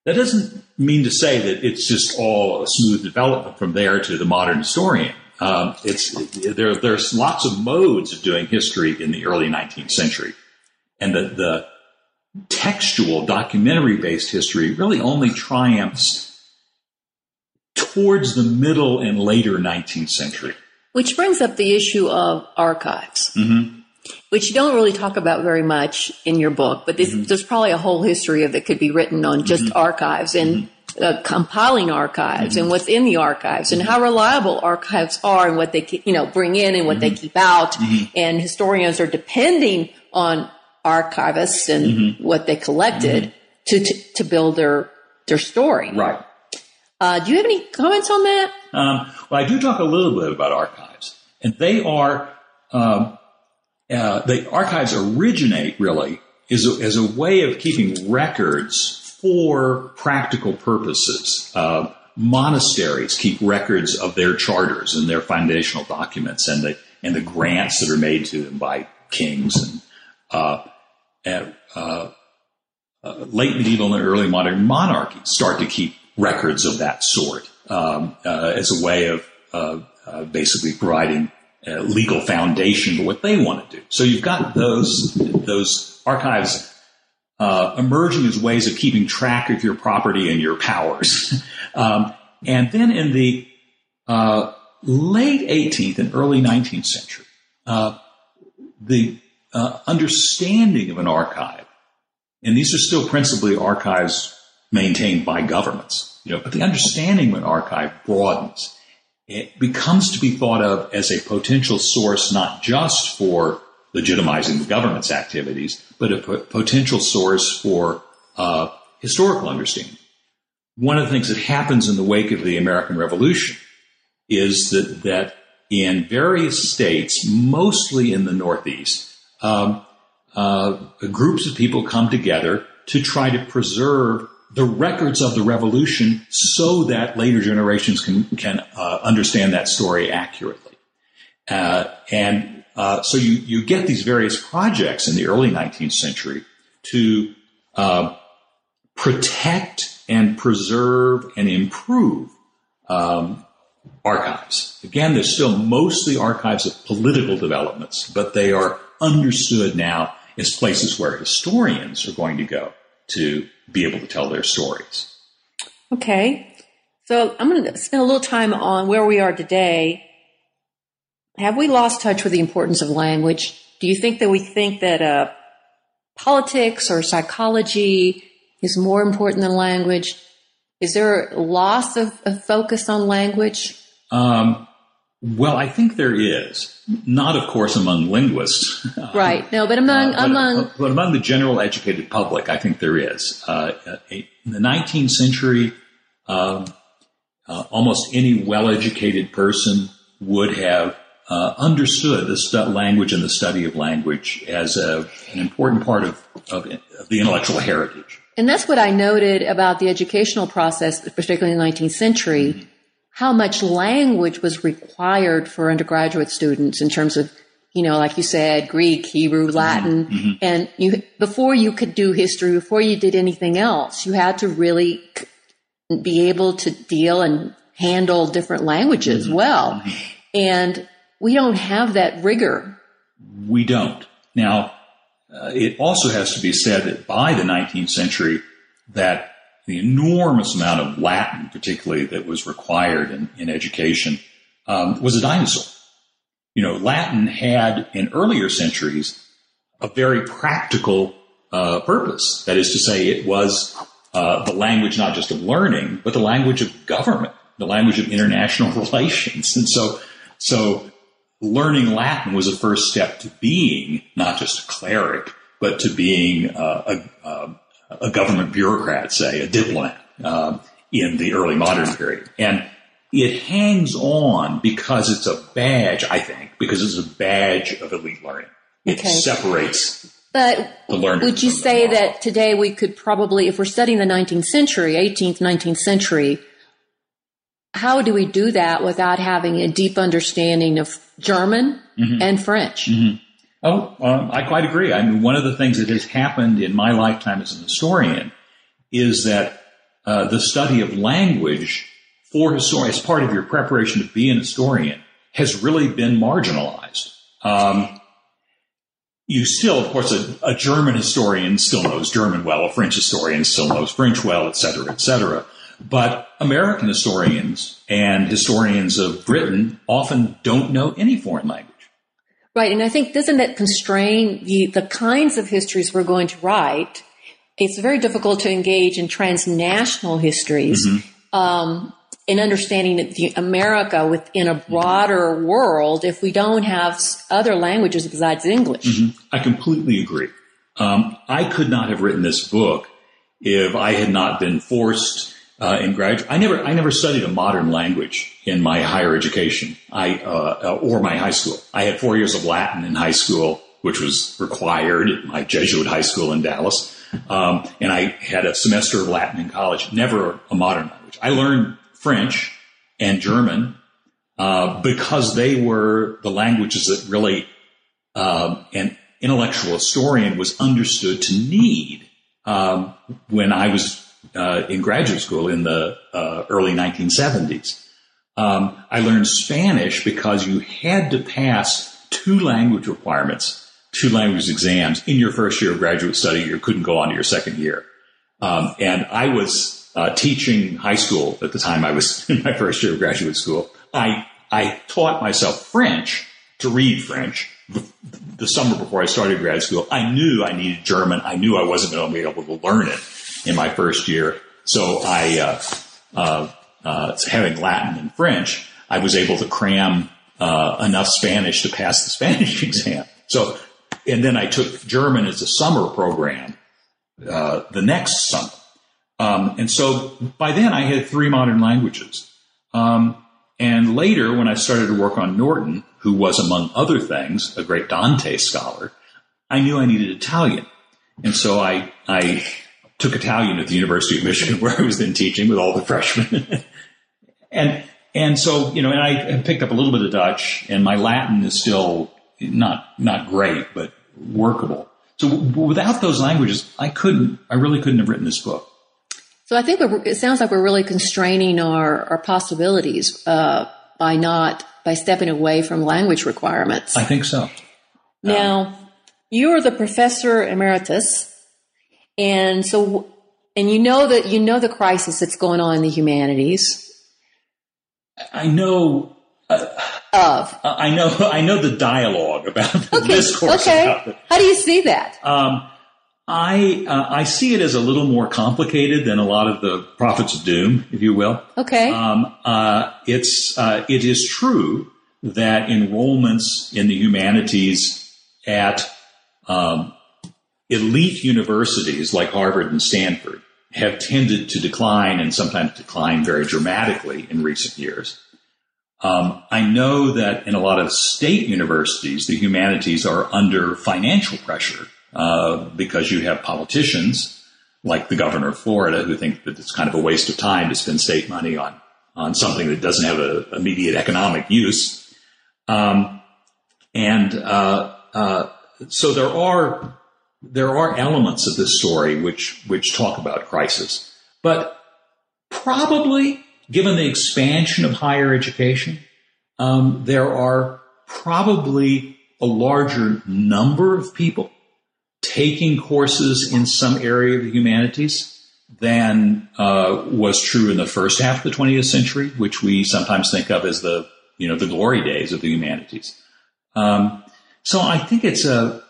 B: That doesn't mean to say that it's just all a smooth development from there to the modern historian. Um, it's there. There's lots of modes of doing history in the early 19th century, and the, the textual, documentary-based history really only triumphs towards the middle and later 19th century.
A: Which brings up the issue of archives,
B: mm-hmm.
A: which you don't really talk about very much in your book, but this, mm-hmm. there's probably a whole history of that could be written on just mm-hmm. archives and uh, compiling archives and what's in the archives and how reliable archives are and what they you know bring in and what they keep out. And historians are depending on archivists and what they collected to, to to build their their story.
B: Right.
A: Uh, do you have any comments on that?
B: Um, well, I do talk a little bit about archives, and they are um, uh, the archives originate really as a, as a way of keeping records for practical purposes. Uh, monasteries keep records of their charters and their foundational documents, and the and the grants that are made to them by kings and. Uh, uh, late medieval and early modern monarchies start to keep records of that sort um, uh, as a way of uh, basically providing legal foundation for what they want to do. So you've got those those archives uh, emerging as ways of keeping track of your property and your powers. um, and then in the uh, late 18th and early 19th century, uh, the understanding of an archive, and these are still principally archives maintained by governments. You know, but the understanding of an archive broadens. It becomes to be thought of as a potential source not just for legitimizing the government's activities, but a p- potential source for uh, historical understanding. One of the things that happens in the wake of the American Revolution is that that in various states, mostly in the Northeast, um, uh, groups of people come together to try to preserve the records of the revolution so that later generations can, can uh, understand that story accurately. Uh, and uh, so you, you get these various projects in the early 19th century to uh, protect and preserve and improve um, archives. Again, they're still mostly archives of political developments, but they are understood now as places where historians are going to go to be able to tell their stories.
A: Okay. So I'm going to spend a little time on where we are today. Have we lost touch with the importance of language? Do you think that we think that uh, politics or psychology is more important than language? Is there a loss of, of focus on language?
B: Um, well, I think there is. Not, of course, among linguists.
A: Right. No, but among
B: Uh, but,
A: among
B: but among the general educated public, I think there is. Uh, in the 19th century, um, uh, almost any well-educated person would have uh, understood the stu- language and the study of language as a, an important part of, of, of the intellectual heritage.
A: And that's what I noted about the educational process, particularly in the 19th century, how much language was required for undergraduate students in terms of, you know, like you said, Greek, Hebrew, mm-hmm. Latin. Mm-hmm. And you, before you could do history, before you did anything else, you had to really be able to deal and handle different languages mm-hmm. well. And we don't have that rigor.
B: We don't. Now, uh, it also has to be said that by the 19th century, that the enormous amount of Latin, particularly that was required in, in education, um, was a dinosaur. You know, Latin had in earlier centuries a very practical uh, purpose. That is to say, it was uh, the language not just of learning, but the language of government, the language of international relations. And so, so learning Latin was a first step to being not just a cleric, but to being uh, a, a, a, government bureaucrat, say a diplomat uh, in the early modern period. And it hangs on because it's a badge, I think, because it's a badge of elite learning. It
A: Okay.
B: separates
A: But would you say that today we could probably, if we're studying the 19th century, 18th, 19th century, how do we do that without having a deep understanding of German
B: Mm-hmm.
A: and French?
B: Oh, um, I quite agree. I mean, one of the things that has happened in my lifetime as an historian is that uh, the study of language for historians, as part of your preparation to be an historian, has really been marginalized. Um, you still, of course, a, a German historian still knows German well, a French historian still knows French well, et cetera, et cetera. But American historians and historians of Britain often don't know any foreign language.
A: Right. And I think doesn't that constrain the, the kinds of histories we're going to write? It's very difficult to engage in transnational histories. Um, in understanding that the America within a broader world, if we don't have other languages besides English.
B: I completely agree. Um, I could not have written this book if I had not been forced uh, in graduate. I never, I never studied a modern language in my higher education. I uh, or my high school. I had four years of Latin in high school, which was required at my Jesuit high school in Dallas, um, and I had a semester of Latin in college. Never a modern language. I learned French and German uh, because they were the languages that really um, an intellectual historian was understood to need um, when I was uh, in graduate school in the uh, early 1970s. Um, I learned Spanish because you had to pass two language requirements, two language exams in your first year of graduate study. You couldn't go on to your second year. Um, and I was uh, teaching high school at the time I was in my first year of graduate school. I I taught myself French to read French the, the summer before I started grad school. I knew I needed German. I knew I wasn't going to be able to learn it in my first year. So I, uh, uh, uh, having Latin and French, I was able to cram uh, enough Spanish to pass the Spanish exam. So, and then I took German as a summer program uh, the next summer. Um, and so by then I had three modern languages. Um, and later, when I started to work on Norton, who was, among other things, a great Dante scholar, I knew I needed Italian. And so I, I took Italian at the University of Michigan, where I was then teaching with all the freshmen. and and so you know, and I picked up a little bit of Dutch, and my Latin is still not not great, but workable. So without those languages, I couldn't, I really couldn't have written this book.
A: So I think it sounds like we're really constraining our, our possibilities uh, by not by stepping away from language requirements.
B: I think so.
A: Now, um, you are the professor emeritus, and so and you know that you know the crisis that's going on in the humanities.
B: I know
A: uh, of.
B: I know. I know the dialogue about the
A: okay.
B: discourse.
A: Okay. How do you see that?
B: Um, I uh, I see it as a little more complicated than a lot of the prophets of doom, if you will.
A: Okay.
B: Um, uh, it's uh, it is true that enrollments in the humanities at um, elite universities like Harvard and Stanford have tended to decline and sometimes decline very dramatically in recent years. Um, I know that in a lot of state universities, the humanities are under financial pressure uh, because you have politicians like the governor of Florida who think that it's kind of a waste of time to spend state money on on something that doesn't have an immediate economic use. Um, and uh, uh, so there are there are elements of this story which which talk about crisis, but probably given the expansion of higher education, um, there are probably a larger number of people taking courses in some area of the humanities than uh, was true in the first half of the 20th century, which we sometimes think of as the you know the glory days of the humanities. Um, so I think it's a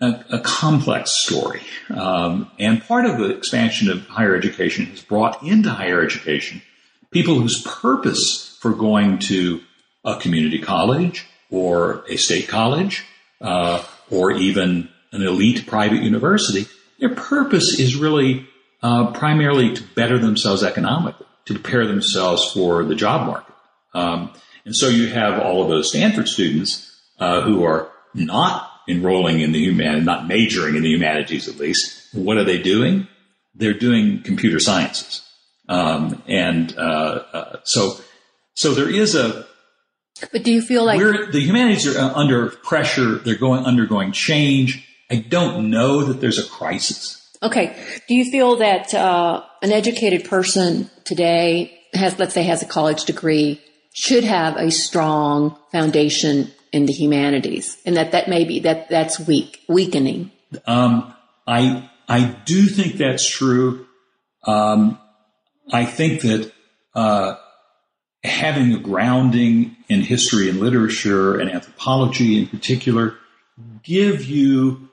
B: a, a complex story, um, and part of the expansion of higher education has brought into higher education people whose purpose for going to a community college or a state college uh, or even an elite private university, their purpose is really uh, primarily to better themselves economically, to prepare themselves for the job market. Um, and so you have all of those Stanford students uh, who are not enrolling in the human, not majoring in the humanities at least. What are they doing? They're doing computer sciences. Um, and uh, uh, so, so there is a.
A: But do you feel like
B: the humanities are uh, under pressure? They're going undergoing change. I don't know that there's a crisis.
A: Okay. Do you feel that uh, an educated person today has, let's say, has a college degree, should have a strong foundation in the humanities, and that that may be that that's weak, weakening?
B: Um, I I do think that's true. Um, I think that uh, having a grounding in history and literature and anthropology in particular give you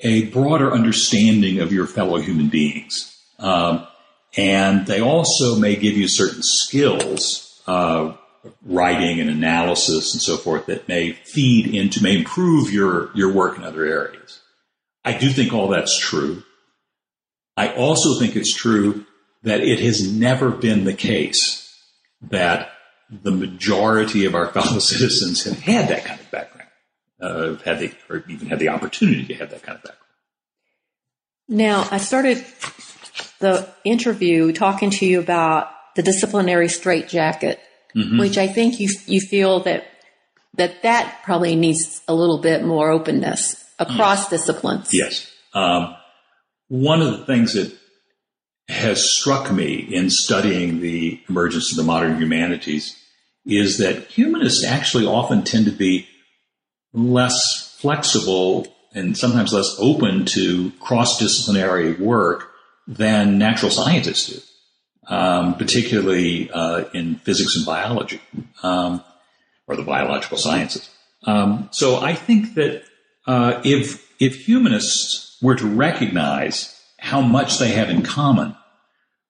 B: a broader understanding of your fellow human beings. Um, and they also may give you certain skills, uh, writing and analysis and so forth that may feed into, may improve your, your work in other areas. I do think all that's true. I also think it's true that it has never been the case that the majority of our fellow citizens have had that kind of background, uh, had the, or even had the opportunity to have that kind of background.
A: Now, I started the interview talking to you about the disciplinary straitjacket, mm-hmm. which I think you you feel that that that probably needs a little bit more openness across
B: yes.
A: disciplines.
B: Yes. Um, one of the things that has struck me in studying the emergence of the modern humanities is that humanists actually often tend to be less flexible and sometimes less open to cross disciplinary work than natural scientists do, um, particularly uh, in physics and biology um, or the biological sciences. Um, so I think that uh, if if humanists were to recognize how much they have in common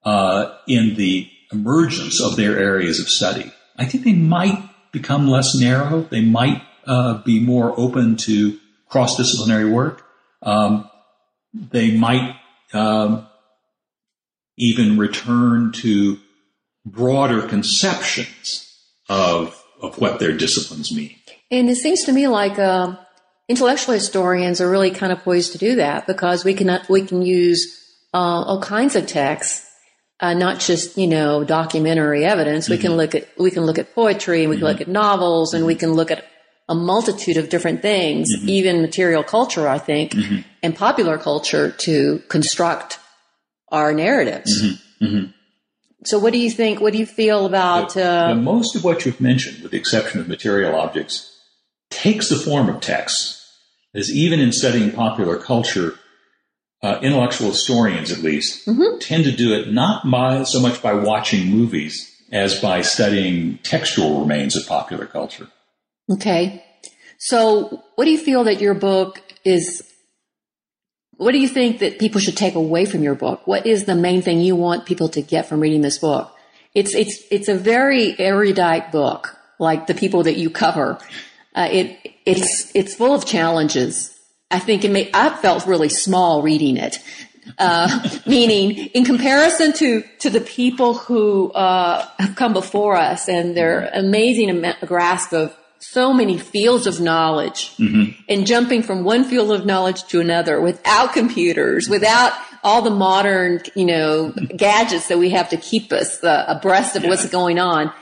B: uh, in the emergence of their areas of study. I think they might become less narrow. They might uh, be more open to cross disciplinary work. Um, they might um, even return to broader conceptions of of what their disciplines mean.
A: And it seems to me like uh, intellectual historians are really kind of poised to do that because we can we can use uh, all kinds of texts. Uh, not just you know documentary evidence. We can look at we can look at poetry, and we can look at novels, and we can look at a multitude of different things, even material culture, I think, and popular culture to construct our narratives. So, what do you think? What do you feel about?
B: Now,
A: Uh,
B: most of what you've mentioned, with the exception of material objects, takes the form of text. As even in studying popular culture, uh, intellectual historians, at least, tend to do it not by so much by watching movies as by studying textual remains of popular culture.
A: okay, so what do you feel that your book is? What do you think that people should take away from your book? What is the main thing you want people to get from reading this book? It's it's it's a very erudite book, like the people that you cover. Uh, it it's it's full of challenges. I think it may. I felt really small reading it. Uh, meaning, in comparison to to the people who uh, have come before us and their amazing grasp of so many fields of knowledge, and jumping from one field of knowledge to another without computers, without all the modern, you know, gadgets that we have to keep us uh, abreast of what's going on,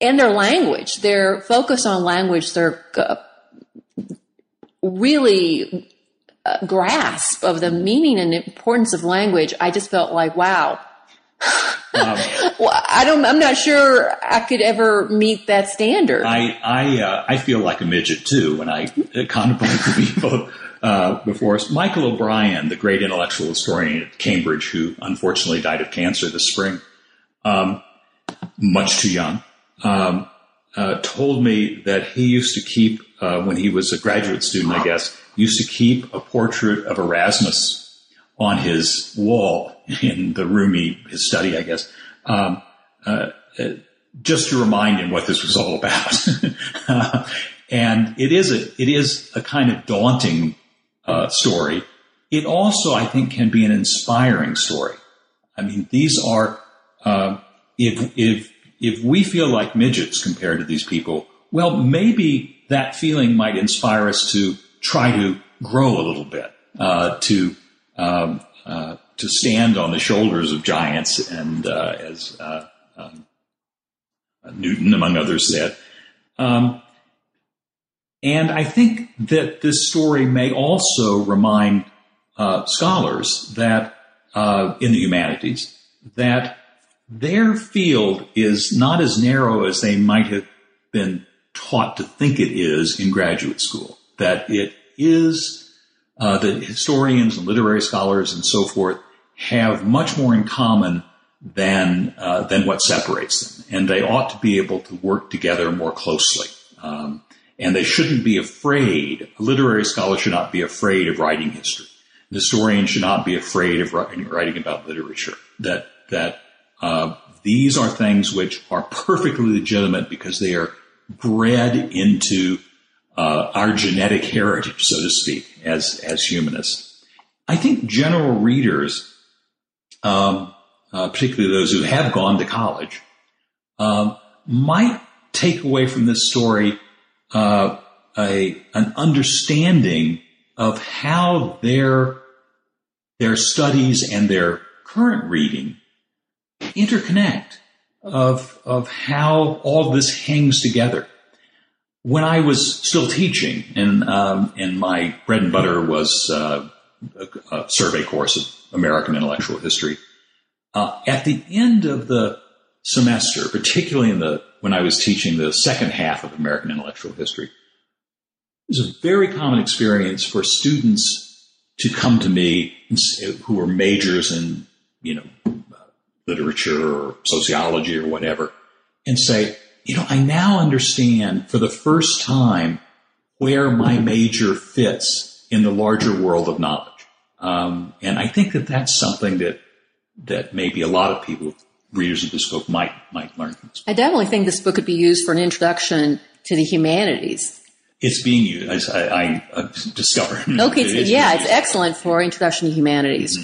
A: and their language, their focus on language, their uh, really uh, grasp of the meaning and importance of language, I just felt like, wow.
B: Um,
A: Well, I don't. I'm not sure I could ever meet that standard.
B: I I, uh, I feel like a midget too when I uh, contemplate the people uh, before us. Michael O'Brien, the great intellectual historian at Cambridge, who unfortunately died of cancer this spring, um, much too young, um, uh, told me that he used to keep uh, when he was a graduate student, I guess, used to keep a portrait of Erasmus on his wall in the room he his study, I guess. Um, uh, uh, just to remind him what this was all about. And it is a it is a kind of daunting uh, story. It also, I think, can be an inspiring story. I mean, these are uh, if if if we feel like midgets compared to these people, well, maybe that feeling might inspire us to try to grow a little bit, uh, to um, to stand on the shoulders of giants, and uh, as uh, um, Newton, among others, said. Um, and I think that this story may also remind uh, scholars that uh, in the humanities that their field is not as narrow as they might have been taught to think it is in graduate school. That it is uh, that historians and literary scholars and so forth have much more in common than uh, than what separates them, and they ought to be able to work together more closely. Um, and they shouldn't be afraid. A literary scholar should not be afraid of writing history. An historian should not be afraid of writing, about literature. That that uh, these are things which are perfectly legitimate because they are bred into uh, our genetic heritage, so to speak, as as humanists. I think general readers, um, uh, particularly those who have gone to college, um, might take away from this story uh, a an understanding of how their their studies and their current reading interconnect of of how all this hangs together. When I was still teaching, and um, and my bread and butter was uh, a, a survey course of American intellectual history. Uh, at the end of the semester, particularly in the when I was teaching the second half of American intellectual history, it was a very common experience for students to come to me who were majors in you know literature or sociology or whatever, and say, you know, I now understand for the first time where my major fits in the larger world of knowledge. Um, and I think that that's something that that maybe a lot of people, readers of this book, might might learn from this.
A: I definitely think this book could be used for an introduction to the humanities.
B: It's being used, as I, I, I discovered.
A: Okay,
B: It
A: yeah, it's excellent for introduction to humanities.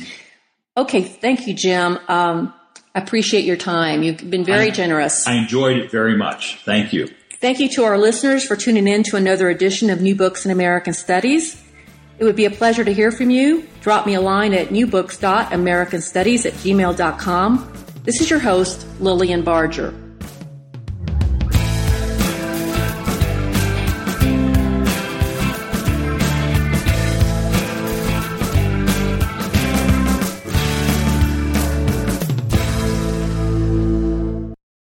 A: Okay, thank you, Jim. Um, appreciate your time. You've been very
B: I-
A: generous.
B: I enjoyed it very much. Thank you.
A: Thank you to our listeners for tuning in to another edition of New Books in American Studies. It would be a pleasure to hear from you. Drop me a line at newbooks.americanstudies at gmail.com. This is your host, Lilian Barger.